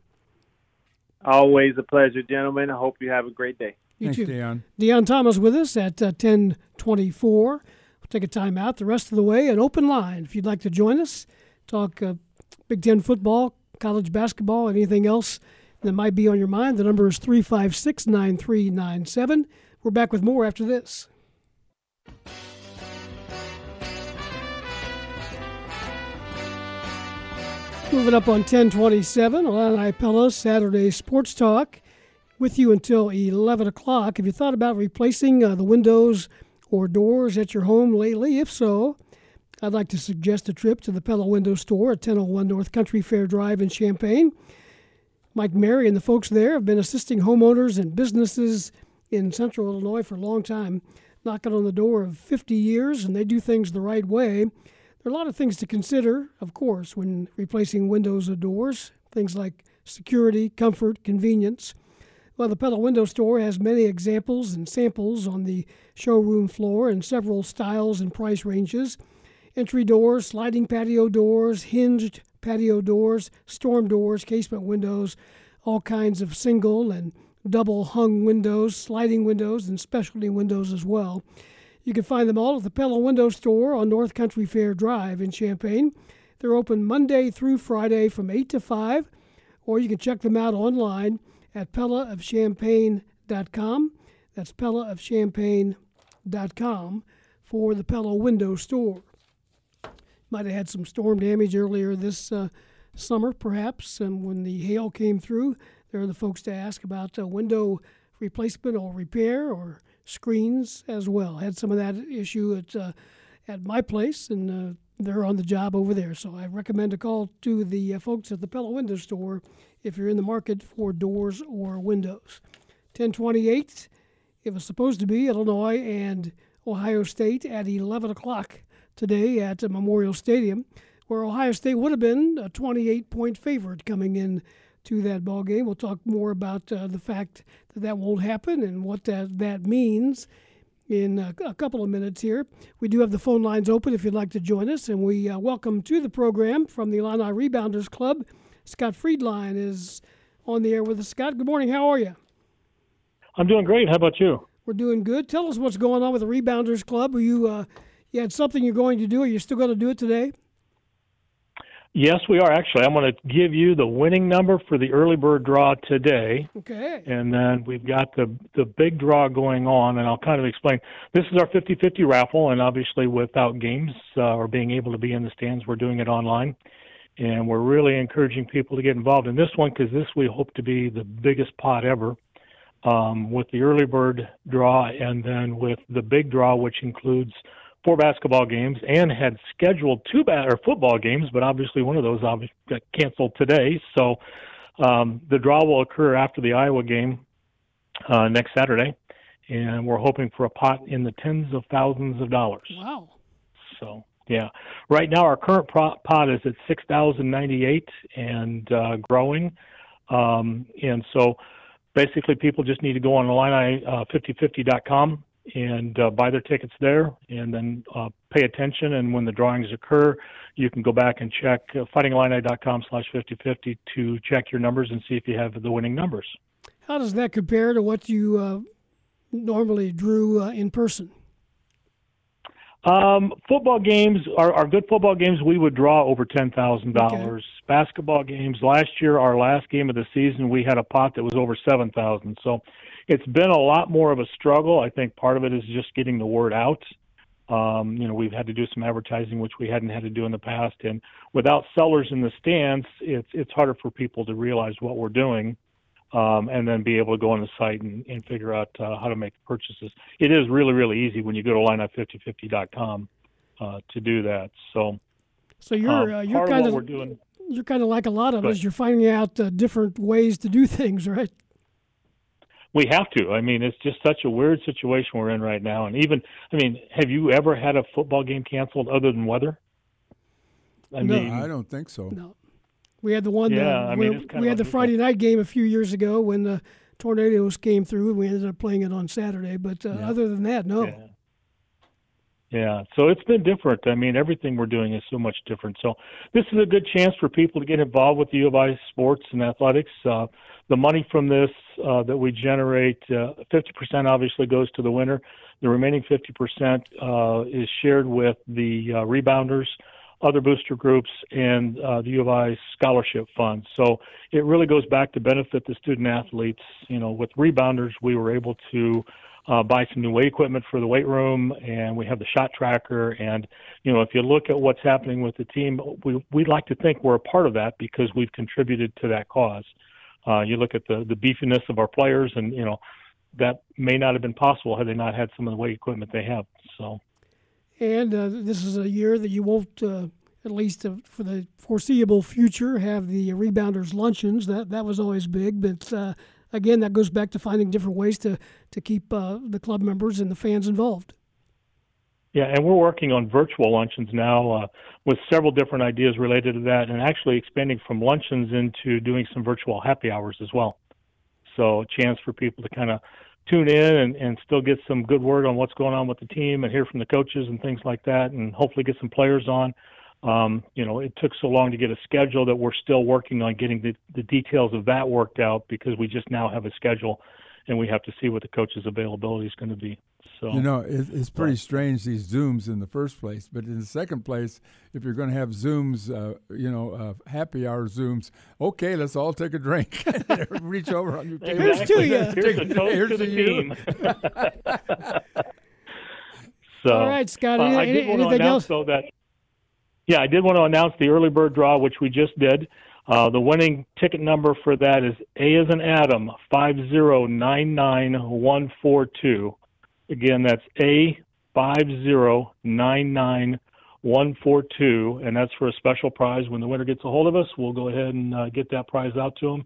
Always a pleasure, gentlemen. I hope you have a great day. You Thanks, too. Deon. Deon Thomas with us at uh, 1024. We'll take a time out the rest of the way. An open line if you'd like to join us. Talk uh, Big Ten football, college basketball, anything else that might be on your mind. The number is 356 9397. We're back with more after this. Moving up on 1027, Illini Pella, Saturday Sports Talk, with you until 11 o'clock. Have you thought about replacing uh, the windows or doors at your home lately? If so, I'd like to suggest a trip to the Pella Window Store at 1001 North Country Fair Drive in Champaign. Mike Mary and the folks there have been assisting homeowners and businesses in central Illinois for a long time, knocking on the door of 50 years, and they do things the right way. There are a lot of things to consider, of course, when replacing windows or doors, things like security, comfort, convenience. Well, the Pella Window Store has many examples and samples on the showroom floor in several styles and price ranges. Entry doors, sliding patio doors, hinged patio doors, storm doors, casement windows, all kinds of single and double hung windows, sliding windows, and specialty windows as well. You can find them all at the Pella Window Store on North Country Fair Drive in Champaign. They're open Monday through Friday from 8 to 5, or you can check them out online at pellaofchampaign.com. That's pellaofchampaign.com for the Pella Window Store might have had some storm damage earlier this uh, summer, perhaps. And when the hail came through, there are the folks to ask about uh, window replacement or repair or screens as well. Had some of that issue at uh, at my place, and uh, they're on the job over there. So I recommend a call to the uh, folks at the Pella Window Store if you're in the market for doors or windows. 1028. It was supposed to be Illinois and Ohio State at 11 o'clock today at Memorial Stadium, where Ohio State would have been a 28 point favorite coming in to that ball game. We'll talk more about uh, the fact that that won't happen and what that, that means in a, a, couple of minutes here. We do have the phone lines open if you'd like to join us, and we uh, welcome to the program from the Illini Rebounders Club. Scott Friedlein is on the air with us. Scott, good morning. How are you? I'm doing great. How about you? We're doing good. Tell us what's going on with the Rebounders Club. Are you uh, yeah, it's something you're going to do. Are you still going to do it today? Yes, we are actually. I'm going to give you the winning number for the early bird draw today. Okay. And then we've got the the big draw going on, and I'll kind of explain. This is our 50-50 raffle, and obviously without games uh, or being able to be in the stands, we're doing it online. And we're really encouraging people to get involved in this one because this we hope to be the biggest pot ever um, with the early bird draw, and then with the big draw, which includes four basketball games and had scheduled two ba- or football games, but obviously one of those obviously got canceled today. So um, the draw will occur after the Iowa game uh, next Saturday, and we're hoping for a pot in the tens of thousands of dollars. Wow. So yeah, right now our current pro- pot is at six thousand ninety eight and uh, growing, um, and so basically people just need to go on Illini uh, 5050.com and uh, buy their tickets there, and then uh, pay attention. And when the drawings occur, you can go back and check uh, fightingillini.com slash 5050 to check your numbers and see if you have the winning numbers. How does that compare to what you uh, normally drew uh, in person? Um, football games are, are good football games. We would draw over ten thousand Okay. dollars. Basketball games. Last year, our last game of the season, we had a pot that was over seven thousand. So, it's been a lot more of a struggle. I think part of it is just getting the word out. Um, you know, we've had to do some advertising, which we hadn't had to do in the past, and without sellers in the stands, it's it's harder for people to realize what we're doing um, and then be able to go on the site and, and figure out uh, how to make purchases. It is really, really easy when you go to lineup5050.com uh, to do that. So, So you're um, uh, you're kind of of we're doing. you're kind of like a lot of us. You're finding out uh, different ways to do things, right? We have to. I mean, it's just such a weird situation we're in right now. And even, I mean, have you ever had a football game canceled other than weather? I No. mean, I don't think so. No. We had the one. Yeah, uh, I mean, where it's kind we of had the. Friday night game a few years ago when the tornadoes came through, and we ended up playing it on Saturday. But uh, Yeah. other than that, no. Yeah. Yeah, so it's been different. I mean, everything we're doing is so much different. So this is a good chance for people to get involved with the U of I sports and athletics. Uh, the money from this uh, that we generate, uh, 50% obviously goes to the winner. The remaining 50% uh, is shared with the uh, rebounders, other booster groups, and uh, the U of I scholarship fund. So it really goes back to benefit the student athletes. You know, with rebounders, we were able to uh, buy some new weight equipment for the weight room, and we have the shot tracker. And you know, if you look at what's happening with the team, we we like to think we're a part of that because we've contributed to that cause. Uh, you look at the the beefiness of our players, and you know that may not have been possible had they not had some of the weight equipment they have. So. And uh, this is a year that you won't, uh, at least for the foreseeable future, have the rebounders luncheons. That that was always big, but uh, again, that goes back to finding different ways to to keep uh, the club members and the fans involved. Yeah, and we're working on virtual luncheons now uh, with several different ideas related to that, and actually expanding from luncheons into doing some virtual happy hours as well. So, a chance for people to kind of tune in and, and still get some good word on what's going on with the team and hear from the coaches and things like that, and hopefully get some players on. Um, you know, it took so long to get a schedule that we're still working on getting the, the details of that worked out because we just now have a schedule and we have to see what the coaches' availability is going to be. So, You know, it, it's pretty strange these Zooms in the first place, but in the second place, if you're going to have Zooms, uh, you know, uh, happy hour Zooms, okay, let's all take a drink. Reach over on your table. Here's to ya. Here's a toast Here's to the to you. team. so, All right, Scott. uh, any- I did want to anything announce else? though that yeah, I did want to announce the early bird draw, which we just did. Uh, the winning ticket number for that is A as an Adam five zero nine nine one four two. Again, that's A five zero nine nine one four two, and that's for a special prize. When the winner gets a hold of us, we'll go ahead and uh, get that prize out to them,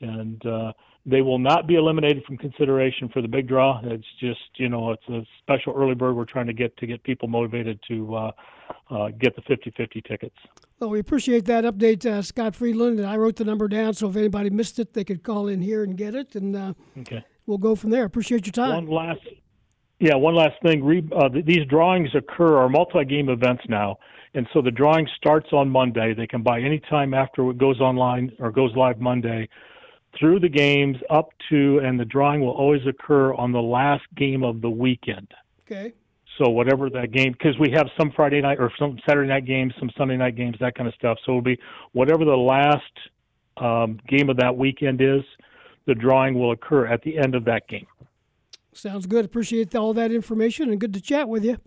and uh, they will not be eliminated from consideration for the big draw. It's just you know it's a special early bird we're trying to get to get people motivated to uh, uh, get the 50-50 tickets. Well, we appreciate that update, uh, Scott Friedland. And I wrote the number down, so if anybody missed it, they could call in here and get it, and uh, Okay. we'll go from there. Appreciate your time. One last, yeah, one last thing. Re, uh, these drawings occur are multi-game events now, and so the drawing starts on Monday. They can buy any time after it goes online or goes live Monday, through the games up to, and the drawing will always occur on the last game of the weekend. Okay. So whatever that game, because we have some Friday night or some Saturday night games, some Sunday night games, that kind of stuff. So it'll be whatever the last um, game of that weekend is. The drawing will occur at the end of that game. Sounds good. Appreciate all that information and good to chat with you.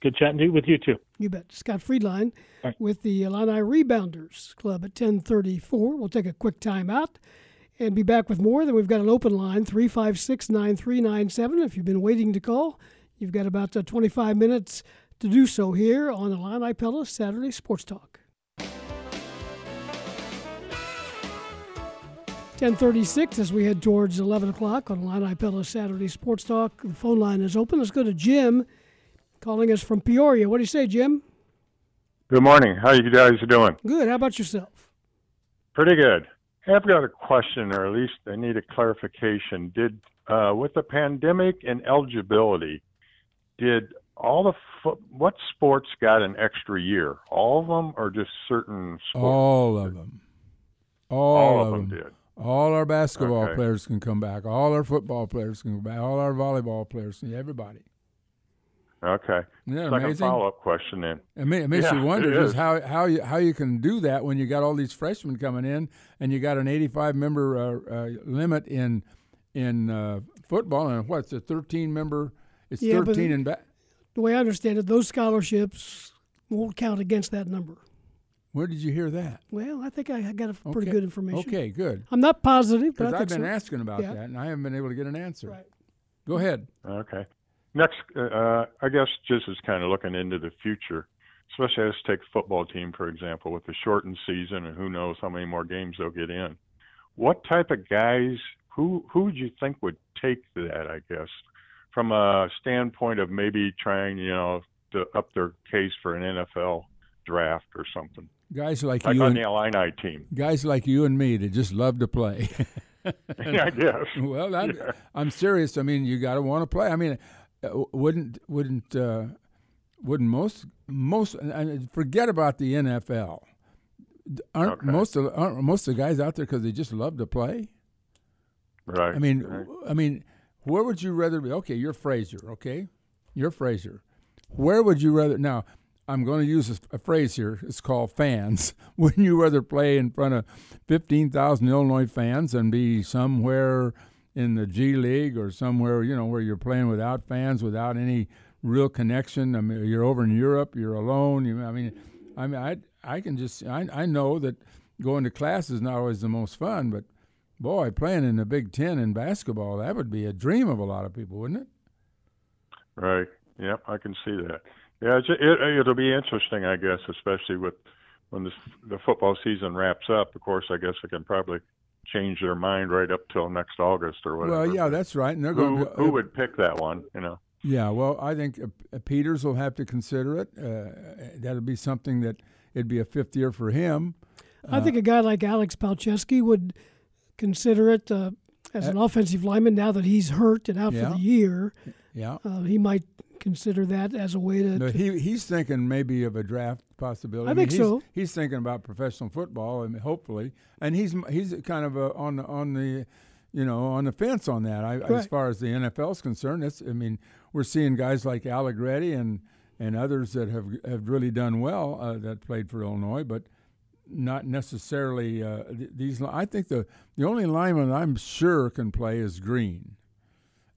Good chatting with you too. You bet. Scott Friedlein right. with the Illini Rebounders Club at 1034. We'll take a quick time out and be back with more. Then we've got an open line, 356 9397. If you've been waiting to call, You've got about uh, 25 minutes to do so here on the Illini Pella Saturday Sports Talk. 1036 as we head towards 11 o'clock on Illini Pella Saturday Sports Talk. The phone line is open. Let's go to Jim calling us from Peoria. What do you say, Jim? Good morning. How you guys doing? Good. How about yourself? Pretty good. I've got a question, or at least I need a clarification. Did uh, with the pandemic and eligibility, did all the fo- what sports got an extra year? All of them, or just certain sports? All of them. All, All of of them them. did. All our basketball Okay. players can come back. All our football players can come back. All our volleyball players, can- everybody. Okay. Isn't that Second amazing? follow-up question then. It, ma- it makes Yeah, you wonder just is. how how you how you can do that when you got all these freshmen coming in and you got an 85 member uh, uh, limit in in uh, football and what's a 13 member? It's Yeah, 13 in ba- The way I understand it, those scholarships won't count against that number. Where did you hear that? Well, I think I got a pretty Okay. good information. Okay, good. I'm not positive, but I I've been so. asking about Yeah. that and I haven't been able to get an answer. Right. Go ahead. Okay. Next, uh, uh, I guess just is kind of looking into the future, especially let's take football team for example, with the shortened season and who knows how many more games they'll get in. What type of guys? Who who would you think would take that? I guess from a standpoint of maybe trying, you know, to up their case for an NFL draft or something, Guys like, like you on and the Illini team. guys like you and me that just love to play. Yeah, I guess. Well, I'm, Yeah. I'm serious. I mean, you got to want to play. I mean, uh, wouldn't wouldn't uh, wouldn't most most and forget about the NFL. Aren't Okay. most of aren't most of the guys out there because they just love to play? Right. I mean, right. I mean, where would you rather be? Okay, you're Frazier. Okay, you're Frazier. Where would you rather? Now, I'm going to use a, phrase here. It's called fans. Wouldn't you rather play in front of 15,000 Illinois fans and be somewhere in the G League or somewhere you know where you're playing without fans, without any real connection? I mean, you're over in Europe. You're alone. You, I mean, I mean, I I can just I I know that going to class is not always the most fun, but boy, playing in the Big Ten in basketball that would be a dream of a lot of people, wouldn't it? Right. Yep, I can see that. Yeah, it's, it, it'll be interesting, I guess, especially with when this, the football season wraps up. Of course, I guess they can probably change their mind right up till next August or whatever. Well, yeah, that's right. And they're who, going to who would pick that one? You know. Yeah, well, I think uh, uh, Peters will have to consider it. Uh, that'll be something that it'd be a fifth year for him. I think a guy like Alex Palczewski would consider it uh, as an offensive lineman now that he's hurt and out Yeah. for the year. Yeah. Uh, he might consider that as a way to. To- he he's thinking maybe of a draft possibility. I mean, think he's, so. He's thinking about professional football, and hopefully, and he's he's kind of uh on the on the, you know, on the fence on that. I, as far as the NFL is concerned, it's, I mean, we're seeing guys like Allegretti and and others that have have really done well uh, that played for Illinois, but not necessarily uh, th- these. I think the the only lineman I'm sure can play is Green.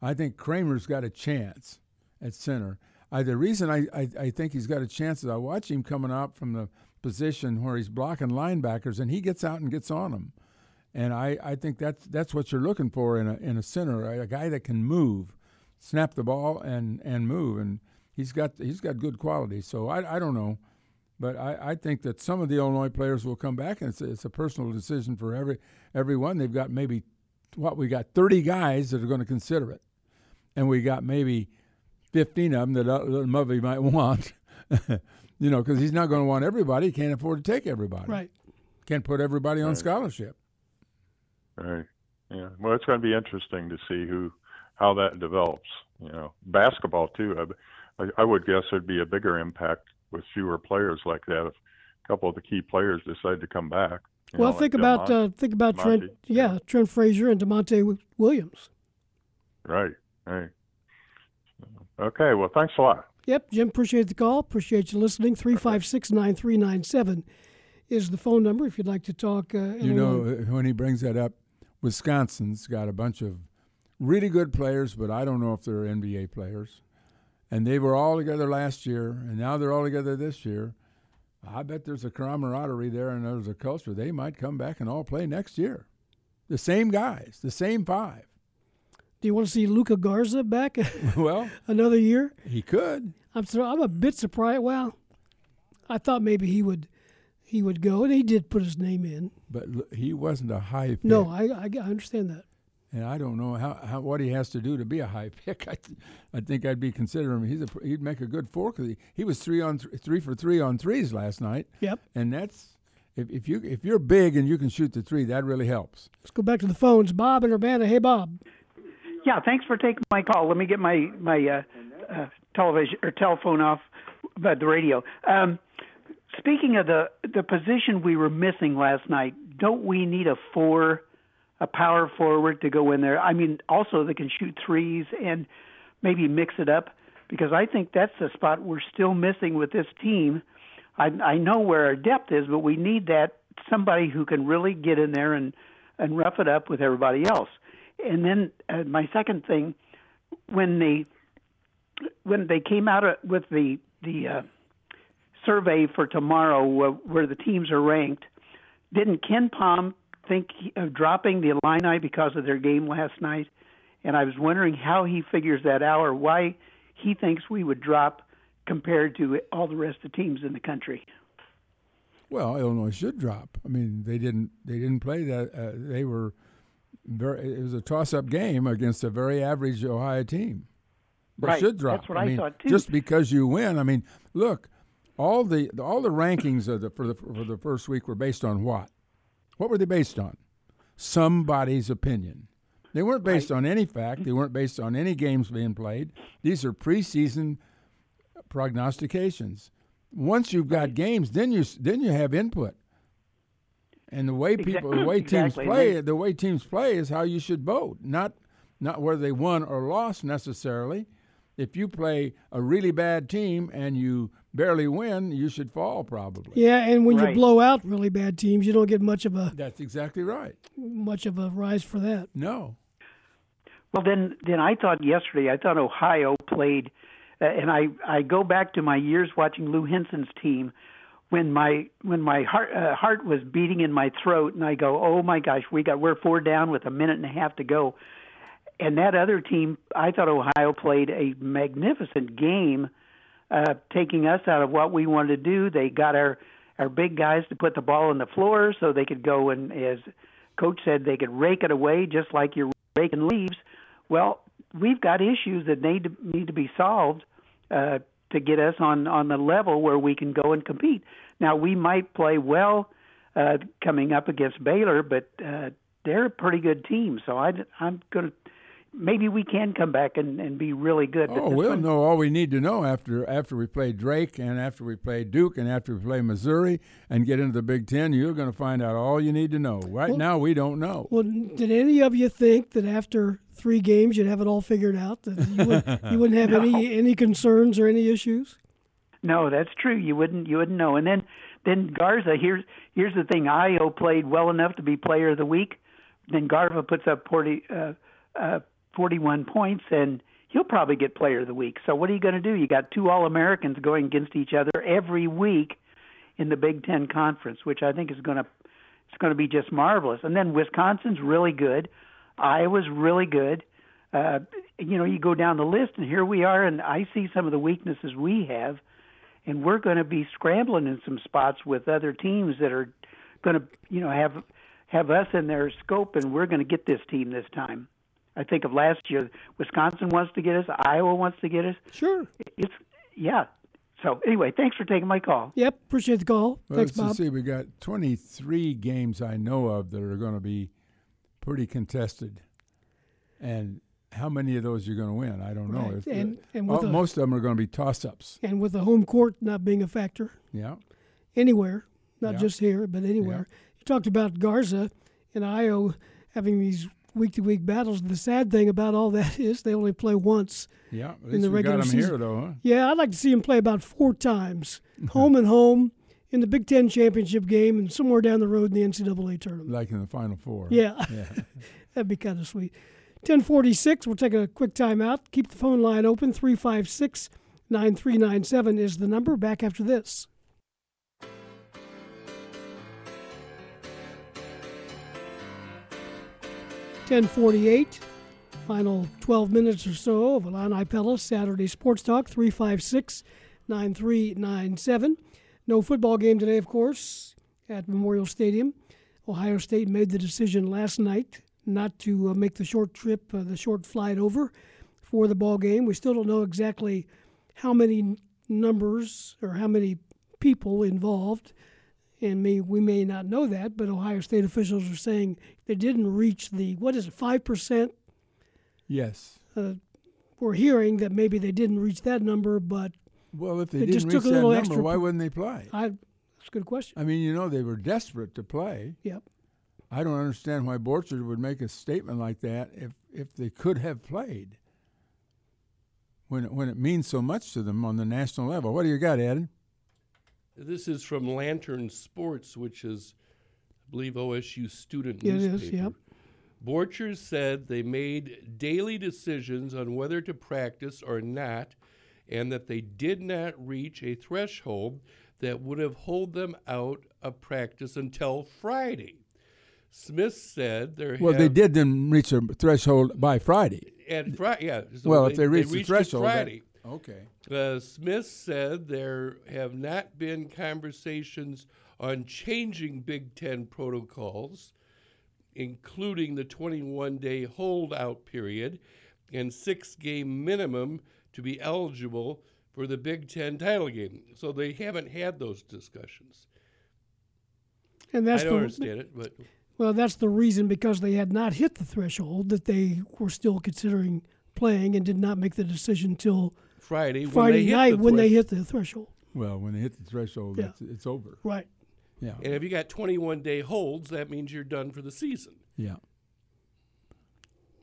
I think Kramer's got a chance at center. I, the reason I, I, I think he's got a chance is I watch him coming out from the position where he's blocking linebackers and he gets out and gets on them. And I, I think that's that's what you're looking for in a in a center, a guy that can move, snap the ball and, and move. And he's got he's got good quality. So I, I don't know. But I, I think that some of the Illinois players will come back, and it's it's a personal decision for every everyone. They've got maybe what we got 30 guys that are going to consider it, and we got maybe 15 of them that uh, that might want. you know, because he's not going to want everybody. He can't afford to take everybody. right. Can't put everybody on scholarship. Right. Yeah. Well, it's going to be interesting to see who, how that develops. You know, basketball too. I, I- I would guess there'd be a bigger impact with fewer players like that if a couple of the key players decide to come back. you Well, know, think like about Delmont- uh, think about Trent. Yeah, Trent Frazier and Da'Monte Williams. Right. Right. Okay. Well, thanks a lot. Yep, Jim, appreciate the call. Appreciate you listening. 356 9397 is the phone number if you'd like to talk. Uh, You know, uh, when he brings that up, Wisconsin's got a bunch of really good players, but I don't know if they're NBA players. And they were all together last year, and now they're all together this year. I bet there's a camaraderie there and there's a culture. They might come back and all play next year. The same guys, the same five. Do you want to see Luka Garza back? well, another year. He could. I'm so, I'm a bit surprised. Well, I thought maybe he would he would go, and he did put his name in. But he wasn't a high pick. No, I, I, I understand that. And I don't know how, how what he has to do to be a high pick. I, th- I think I'd be considering him. He's a, he'd make a good four because he, he was three on th- three for three on threes last night. Yep. And that's if, if you if you're big and you can shoot the three, that really helps. Let's go back to the phones. Bob and Urbana. Hey, Bob. Yeah, thanks for taking my call. Let me get my my uh, uh, television or telephone off, but the radio. Um, speaking of the the position we were missing last night, don't we need a four, a power forward to go in there? I mean, also they can shoot threes and maybe mix it up because I think that's the spot we're still missing with this team. I I know where our depth is, but we need that somebody who can really get in there and and rough it up with everybody else. And then uh, my second thing, when they when they came out with the the uh, survey for tomorrow, uh, where the teams are ranked, didn't KenPom think of dropping the Illini because of their game last night? And I was wondering how he figures that out, or why he thinks we would drop compared to all the rest of the teams in the country. Well, Illinois should drop. I mean, they didn't. They didn't play that. Uh, they were very. It was a toss-up game against a very average Ohio team. They right. should drop. That's what I, I mean, thought too. Just because you win. I mean, look, all the all the rankings of the, for the for the first week were based on what? What were they based on? Somebody's opinion. They weren't based right. on any fact. They weren't based on any games being played. These are preseason prognostications. Once you've got right. games, then you then you have input. And the way people, the way teams exactly. play, the way teams play is how you should vote, not not whether they won or lost necessarily. If you play a really bad team and you barely win, you should fall probably. Yeah, and when right. you blow out really bad teams, you don't get much of a. That's exactly right. Much of a rise for that. No. Well, then, then I thought yesterday. I thought Ohio played, uh, and I I go back to my years watching Lou Henson's team, when my when my heart uh, heart was beating in my throat, and I go, oh my gosh, we got we're four down with a minute and a half to go, and that other team, I thought Ohio played a magnificent game, uh, taking us out of what we wanted to do. They got our our big guys to put the ball on the floor so they could go and, as coach said, they could rake it away just like you're raking leaves. Well, we've got issues that need to need to be solved uh, to get us on on the level where we can go and compete. Now we might play well uh, coming up against Baylor, but uh, they're a pretty good team. So I, I'm going to maybe we can come back and, and be really good. Oh, we'll one, know all we need to know after after we play Drake and after we play Duke and after we play Missouri and get into the Big Ten. You're going to find out all you need to know. Right well, now, we don't know. Well, did any of you think that after three games you'd have it all figured out? That you, would, you wouldn't have no. any any concerns or any issues? No, that's true. You wouldn't you wouldn't know. And then then Garza. Here's here's the thing. Ayo played well enough to be Player of the Week. Then Garza puts up 40. Uh, uh, 41 points, and he'll probably get Player of the Week. So what are you going to do? You got two All Americans going against each other every week in the Big Ten Conference, which I think is going to it's going to be just marvelous. And then Wisconsin's really good, Iowa's really good. Uh, you know, you go down the list, and here we are, and I see some of the weaknesses we have, and we're going to be scrambling in some spots with other teams that are going to, you know, have have us in their scope, and we're going to get this team this time. I think of last year, Wisconsin wants to get us, Iowa wants to get us. Sure. It's yeah. So anyway, thanks for taking my call. Yep, appreciate the call. Well, thanks, let's Bob. see. We got 23 games I know of that are going to be pretty contested, and how many of those you're going to win, I don't know. If And- the- and with oh, a- most of them are going to be toss-ups. And with the home court not being a factor Yeah. anywhere, not Yeah. just here, but anywhere. You talked about Garza and Ayo having these week to week battles. The sad thing about all that is they only play once. Yeah, in the regular season. here, though, huh? Yeah, I'd like to see him play about four times, home and home, in the Big Ten championship game, and somewhere down the road in the NCAA tournament. Like in the Final Four. Yeah, Yeah. that'd be kind of sweet. 1046, we'll take a quick time out. Keep the phone line open. 356 9397 is the number. Back after this. Ten forty-eight, Final 12 minutes or so of Illini Pella Saturday Sports Talk, 356 9397. No football game today, of course, at Memorial Stadium. Ohio State made the decision last night not to uh, make the short trip, uh, the short flight over for the ball game. We still don't know exactly how many numbers or how many people involved, and may, we may not know that. But Ohio State officials are saying they didn't reach the what is it, five percent? Yes. Uh, we're hearing that maybe they didn't reach that number, but well, if they, they didn't just reach that number, extra. why wouldn't they play? I, that's a good question. I mean, you know, they were desperate to play. Yep. I don't understand why Borchard would make a statement like that if if they could have played. When it, when it means so much to them on the national level. What do you got, Ed? This is from Lantern Sports, which is, I believe, OSU student It is, newspaper. yep. Borchers said they made daily decisions on whether to practice or not, and that they did not reach a threshold that would have held them out of practice until Friday. Smith said there. Well, have, they did then reach a threshold by Friday. At Fri- yeah. so well, if they reached, reached the it threshold, that- Friday. okay. Uh, Smith said there have not been conversations on changing Big Ten protocols, including the 21 day holdout period and six game minimum to be eligible for the Big Ten title game. So they haven't had those discussions. And that's I don't the, understand it, but Well, that's the reason because they had not hit the threshold that they were still considering playing and did not make the decision until Friday, Friday when night the when they hit the threshold. Well, when they hit the threshold, Yeah. it's, it's over. Right. Yeah. And if you got 21 day holds, that means you're done for the season. Yeah.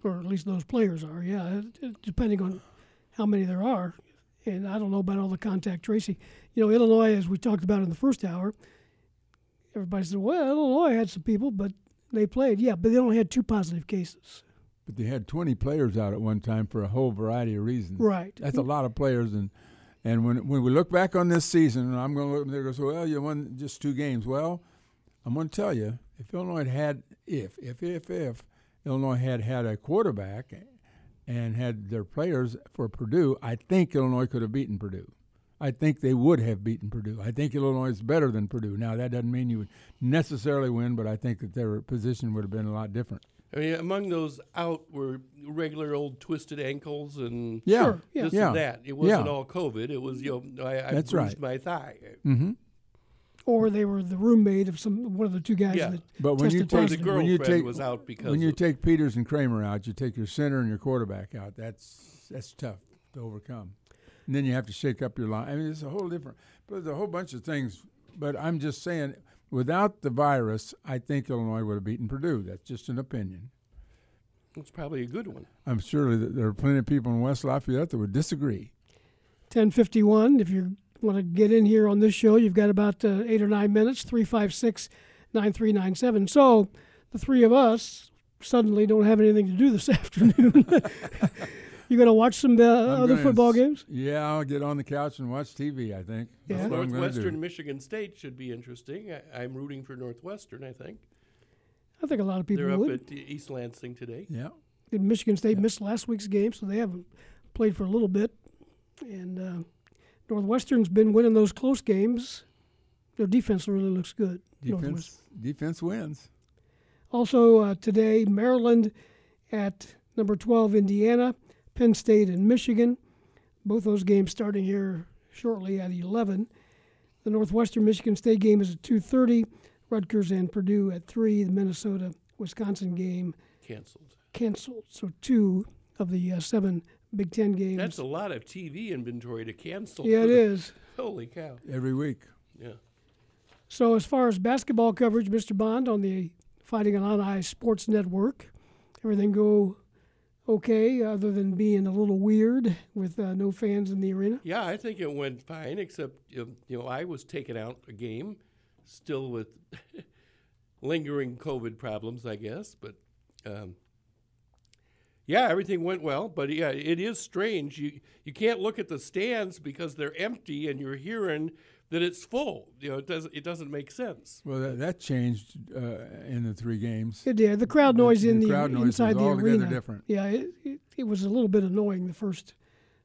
Or at least those players are, yeah, it- it- depending on how many there are. And I don't know about all the contact tracing. You know, Illinois, as we talked about in the first hour, everybody said, well, Illinois had some people, but they played. Yeah, but they only had two positive cases. But they had 20 players out at one time for a whole variety of reasons. Right. That's a lot of players, and and when when we look back on this season, and I'm going to look, they're going to say, well, you won just two games. Well, I'm going to tell you, if Illinois had, if if if if Illinois had had a quarterback and had their players for Purdue, I think Illinois could have beaten Purdue. I think they would have beaten Purdue. I think Illinois is better than Purdue. Now that doesn't mean you would necessarily win, but I think that their position would have been a lot different. I mean, among those out were regular old twisted ankles and Yeah. Sure, yeah. this Yeah. and that. It wasn't Yeah. all COVID. It was you know I, I That's bruised right. my thigh. Mm-hmm. Or they were the roommate of some one of the two guys Yeah. that But when you take positive. when you take was out because when you of- take Peters and Kramer out, you take your center and your quarterback out. That's that's tough to overcome. And then you have to shake up your line. I mean, it's a whole different. But there's a whole bunch of things. But I'm just saying, without the virus, I think Illinois would have beaten Purdue. That's just an opinion. It's probably a good one. I'm sure that there are plenty of people in West Lafayette that would disagree. 1051. If you want to get in here on this show, you've got about uh, eight or nine minutes, 356 9397. So the three of us suddenly don't have anything to do this afternoon. you going to watch some uh, other football s- games? Yeah, I'll get on the couch and watch TV. I think. Yeah. That's what I'm gonna Northwestern. Michigan State should be interesting. I, I'm rooting for Northwestern. I think I think a lot of people they're up would. at East Lansing today. Yeah. And Michigan State missed last week's game, so they haven't played for a little bit. And uh, Northwestern's been winning those close games. Their defense really looks good. Defense. Defense wins. Also uh, today, Maryland at number 12, Indiana, Penn State and Michigan. Both those games starting here shortly at 11. The Northwestern Michigan State game is at 2:30. Rutgers and Purdue at three. The Minnesota Wisconsin game Canceled. canceled. So two of the uh, seven Big Ten games. That's a lot of TV inventory to cancel. Yeah, it is. Holy cow! Every week. Yeah. So as far as basketball coverage, Mr. Bond on the Fighting Illini Sports Network, everything go okay, other than being a little weird with uh, no fans in the arena. Yeah, I think it went fine, except you know I was taking out a game, still with lingering COVID problems, I guess. But um, yeah, everything went well. But yeah, it is strange. You you can't look at the stands because they're empty, and you're hearing that it's full. You know, it doesn't it doesn't make sense. Well, that, that changed uh, in the three games. It did. The crowd noise the, in the, crowd noise inside was the altogether arena. different. Yeah, it, it, it was a little bit annoying the first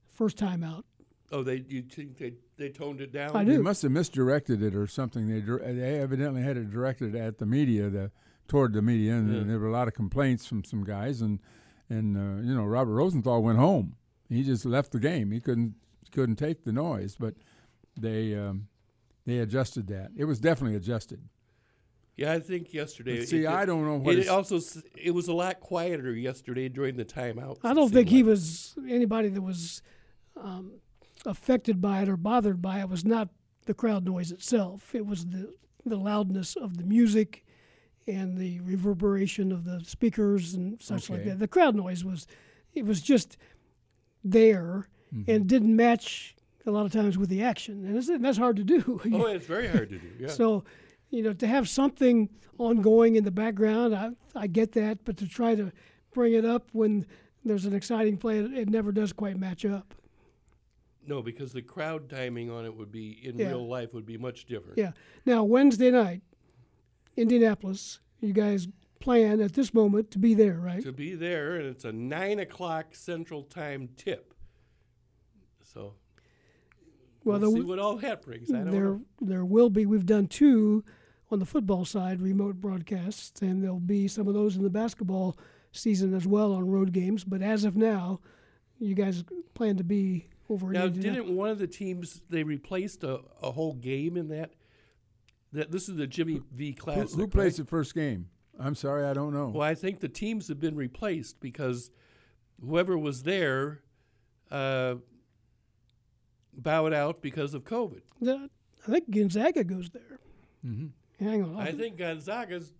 first time out. Oh, they you think they they toned it down? I do. They must have misdirected it or something. They they evidently had it directed at the media, the toward the media, and Yeah. there were a lot of complaints from some guys. And and uh, you know, Robert Rosenthal went home. He just left the game. He couldn't couldn't take the noise, but they um, they adjusted that. It was definitely adjusted. Yeah, I think yesterday. But see, it- I don't know what It it's- also it was a lot quieter yesterday during the timeout. I don't think he was anybody that was um, affected by it or bothered by it was not the crowd noise itself. It was the the loudness of the music and the reverberation of the speakers and such like that. The crowd noise was it was just there Mm-hmm. and didn't match a lot of times with the action, and it's, that's hard to do. Oh, it's very hard to do. Yeah. So, you know, to have something ongoing in the background, I, I get that, but to try to bring it up when there's an exciting play, it, it never does quite match up. no, because the crowd timing on it would be in Yeah. real life would be much different. Yeah. Now, Wednesday night, Indianapolis, you guys plan at this moment to be there, right? To be there, and it's a nine o'clock Central Time tip. So Well, we'll see what all that brings. I don't there, know. there will be. We've done two on the football side, remote broadcasts, and there'll be some of those in the basketball season as well on road games. But as of now, you guys plan to be over Now, in didn't one of the teams they replaced a, a whole game in that? That this is the Jimmy V Who, Classic. who plays right? the first game? I'm sorry, I don't know. Well, I think the teams have been replaced because whoever was there uh, bowed out because of COVID. The- I think Gonzaga goes there. Mhm. Hang on. I think Gonzaga's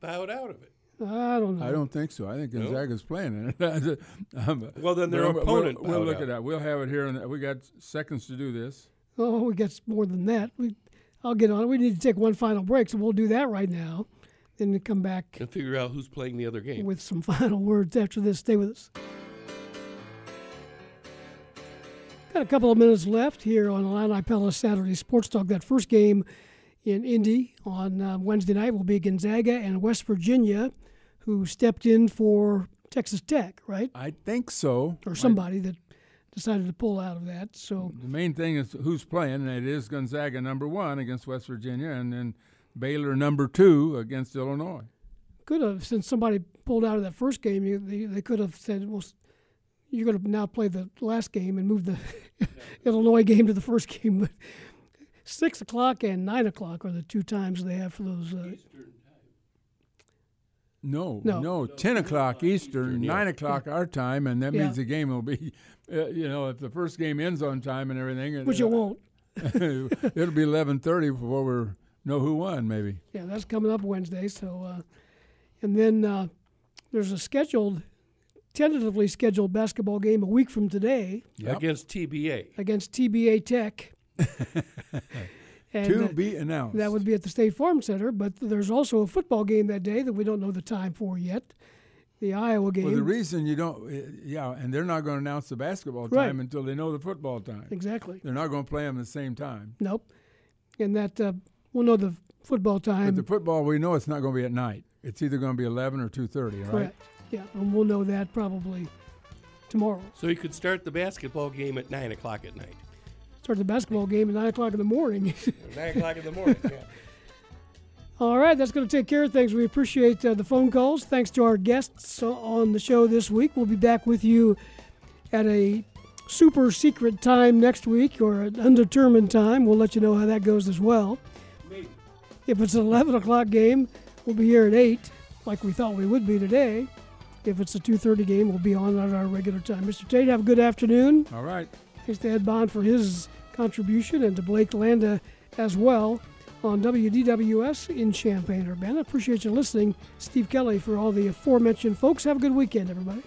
bowed out of it. I don't know. I don't think so. I think No? Gonzaga's playing in it. Um, Well, then their but we'll- opponent We'll, look out. at that. We'll have it here, and we got seconds to do this. Oh, we got more than that. We, I'll get on it. We need to take one final break, so we'll do that right now. Then come back And figure out who's playing the other game. with some final words after this. Stay with us. Got a couple of minutes left here on Illini Pella Saturday Sports Talk. That first game in Indy on uh, Wednesday night will be Gonzaga and West Virginia, who stepped in for Texas Tech, right? I think so. Or somebody that decided to pull out of that. So The main thing is who's playing, and it is Gonzaga number one against West Virginia, and then Baylor number two against Illinois. could have, since somebody pulled out of that first game, they, they could have said, well, you're going to now play the last game and move the Illinois game to the first game. But six o'clock and nine o'clock are the two times they have for those. Uh, No, No. no, ten o'clock Eastern, yeah. nine o'clock our time, and that Yeah. means the game will be, uh, you know, if the first game ends on time and everything, which it won't. it'll be eleven thirty before we know who won. Maybe. Yeah, that's coming up Wednesday. So, uh, and then uh, there's a scheduled, tentatively scheduled basketball game a week from today Against TBA. against TBA Tech. And, to uh, be announced. That would be at the State Farm Center, but there's also a football game that day that we don't know the time for yet. The Iowa game. Well, the reason you don't, yeah, and they're not going to announce the basketball time Right. until they know the football time. exactly. They're not going to play them at the same time. Nope. And that uh, we'll know the football time. But the football, we know it's not going to be at night. It's either going to be eleven or two thirty, right? Correct. Yeah, and we'll know that probably tomorrow. So you could start the basketball game at nine o'clock at night. Start the basketball game at nine o'clock in the morning. Nine o'clock in the morning. Yeah. All right, that's going to take care of things. We appreciate uh, the phone calls. Thanks to our guests on the show this week. We'll be back with you at a super secret time next week or an undetermined time. We'll let you know how that goes as well. If it's an 11 o'clock game, we'll be here at 8, like we thought we would be today. If it's a 2.30 game, we'll be on at our regular time. Mr. Tate, have a good afternoon. All right. Thanks to Ed Bond for his contribution and to Blake Landa as well on WDWS in Champaign, Urbana. Appreciate you listening. Steve Kelly for all the aforementioned folks. Have a good weekend, everybody.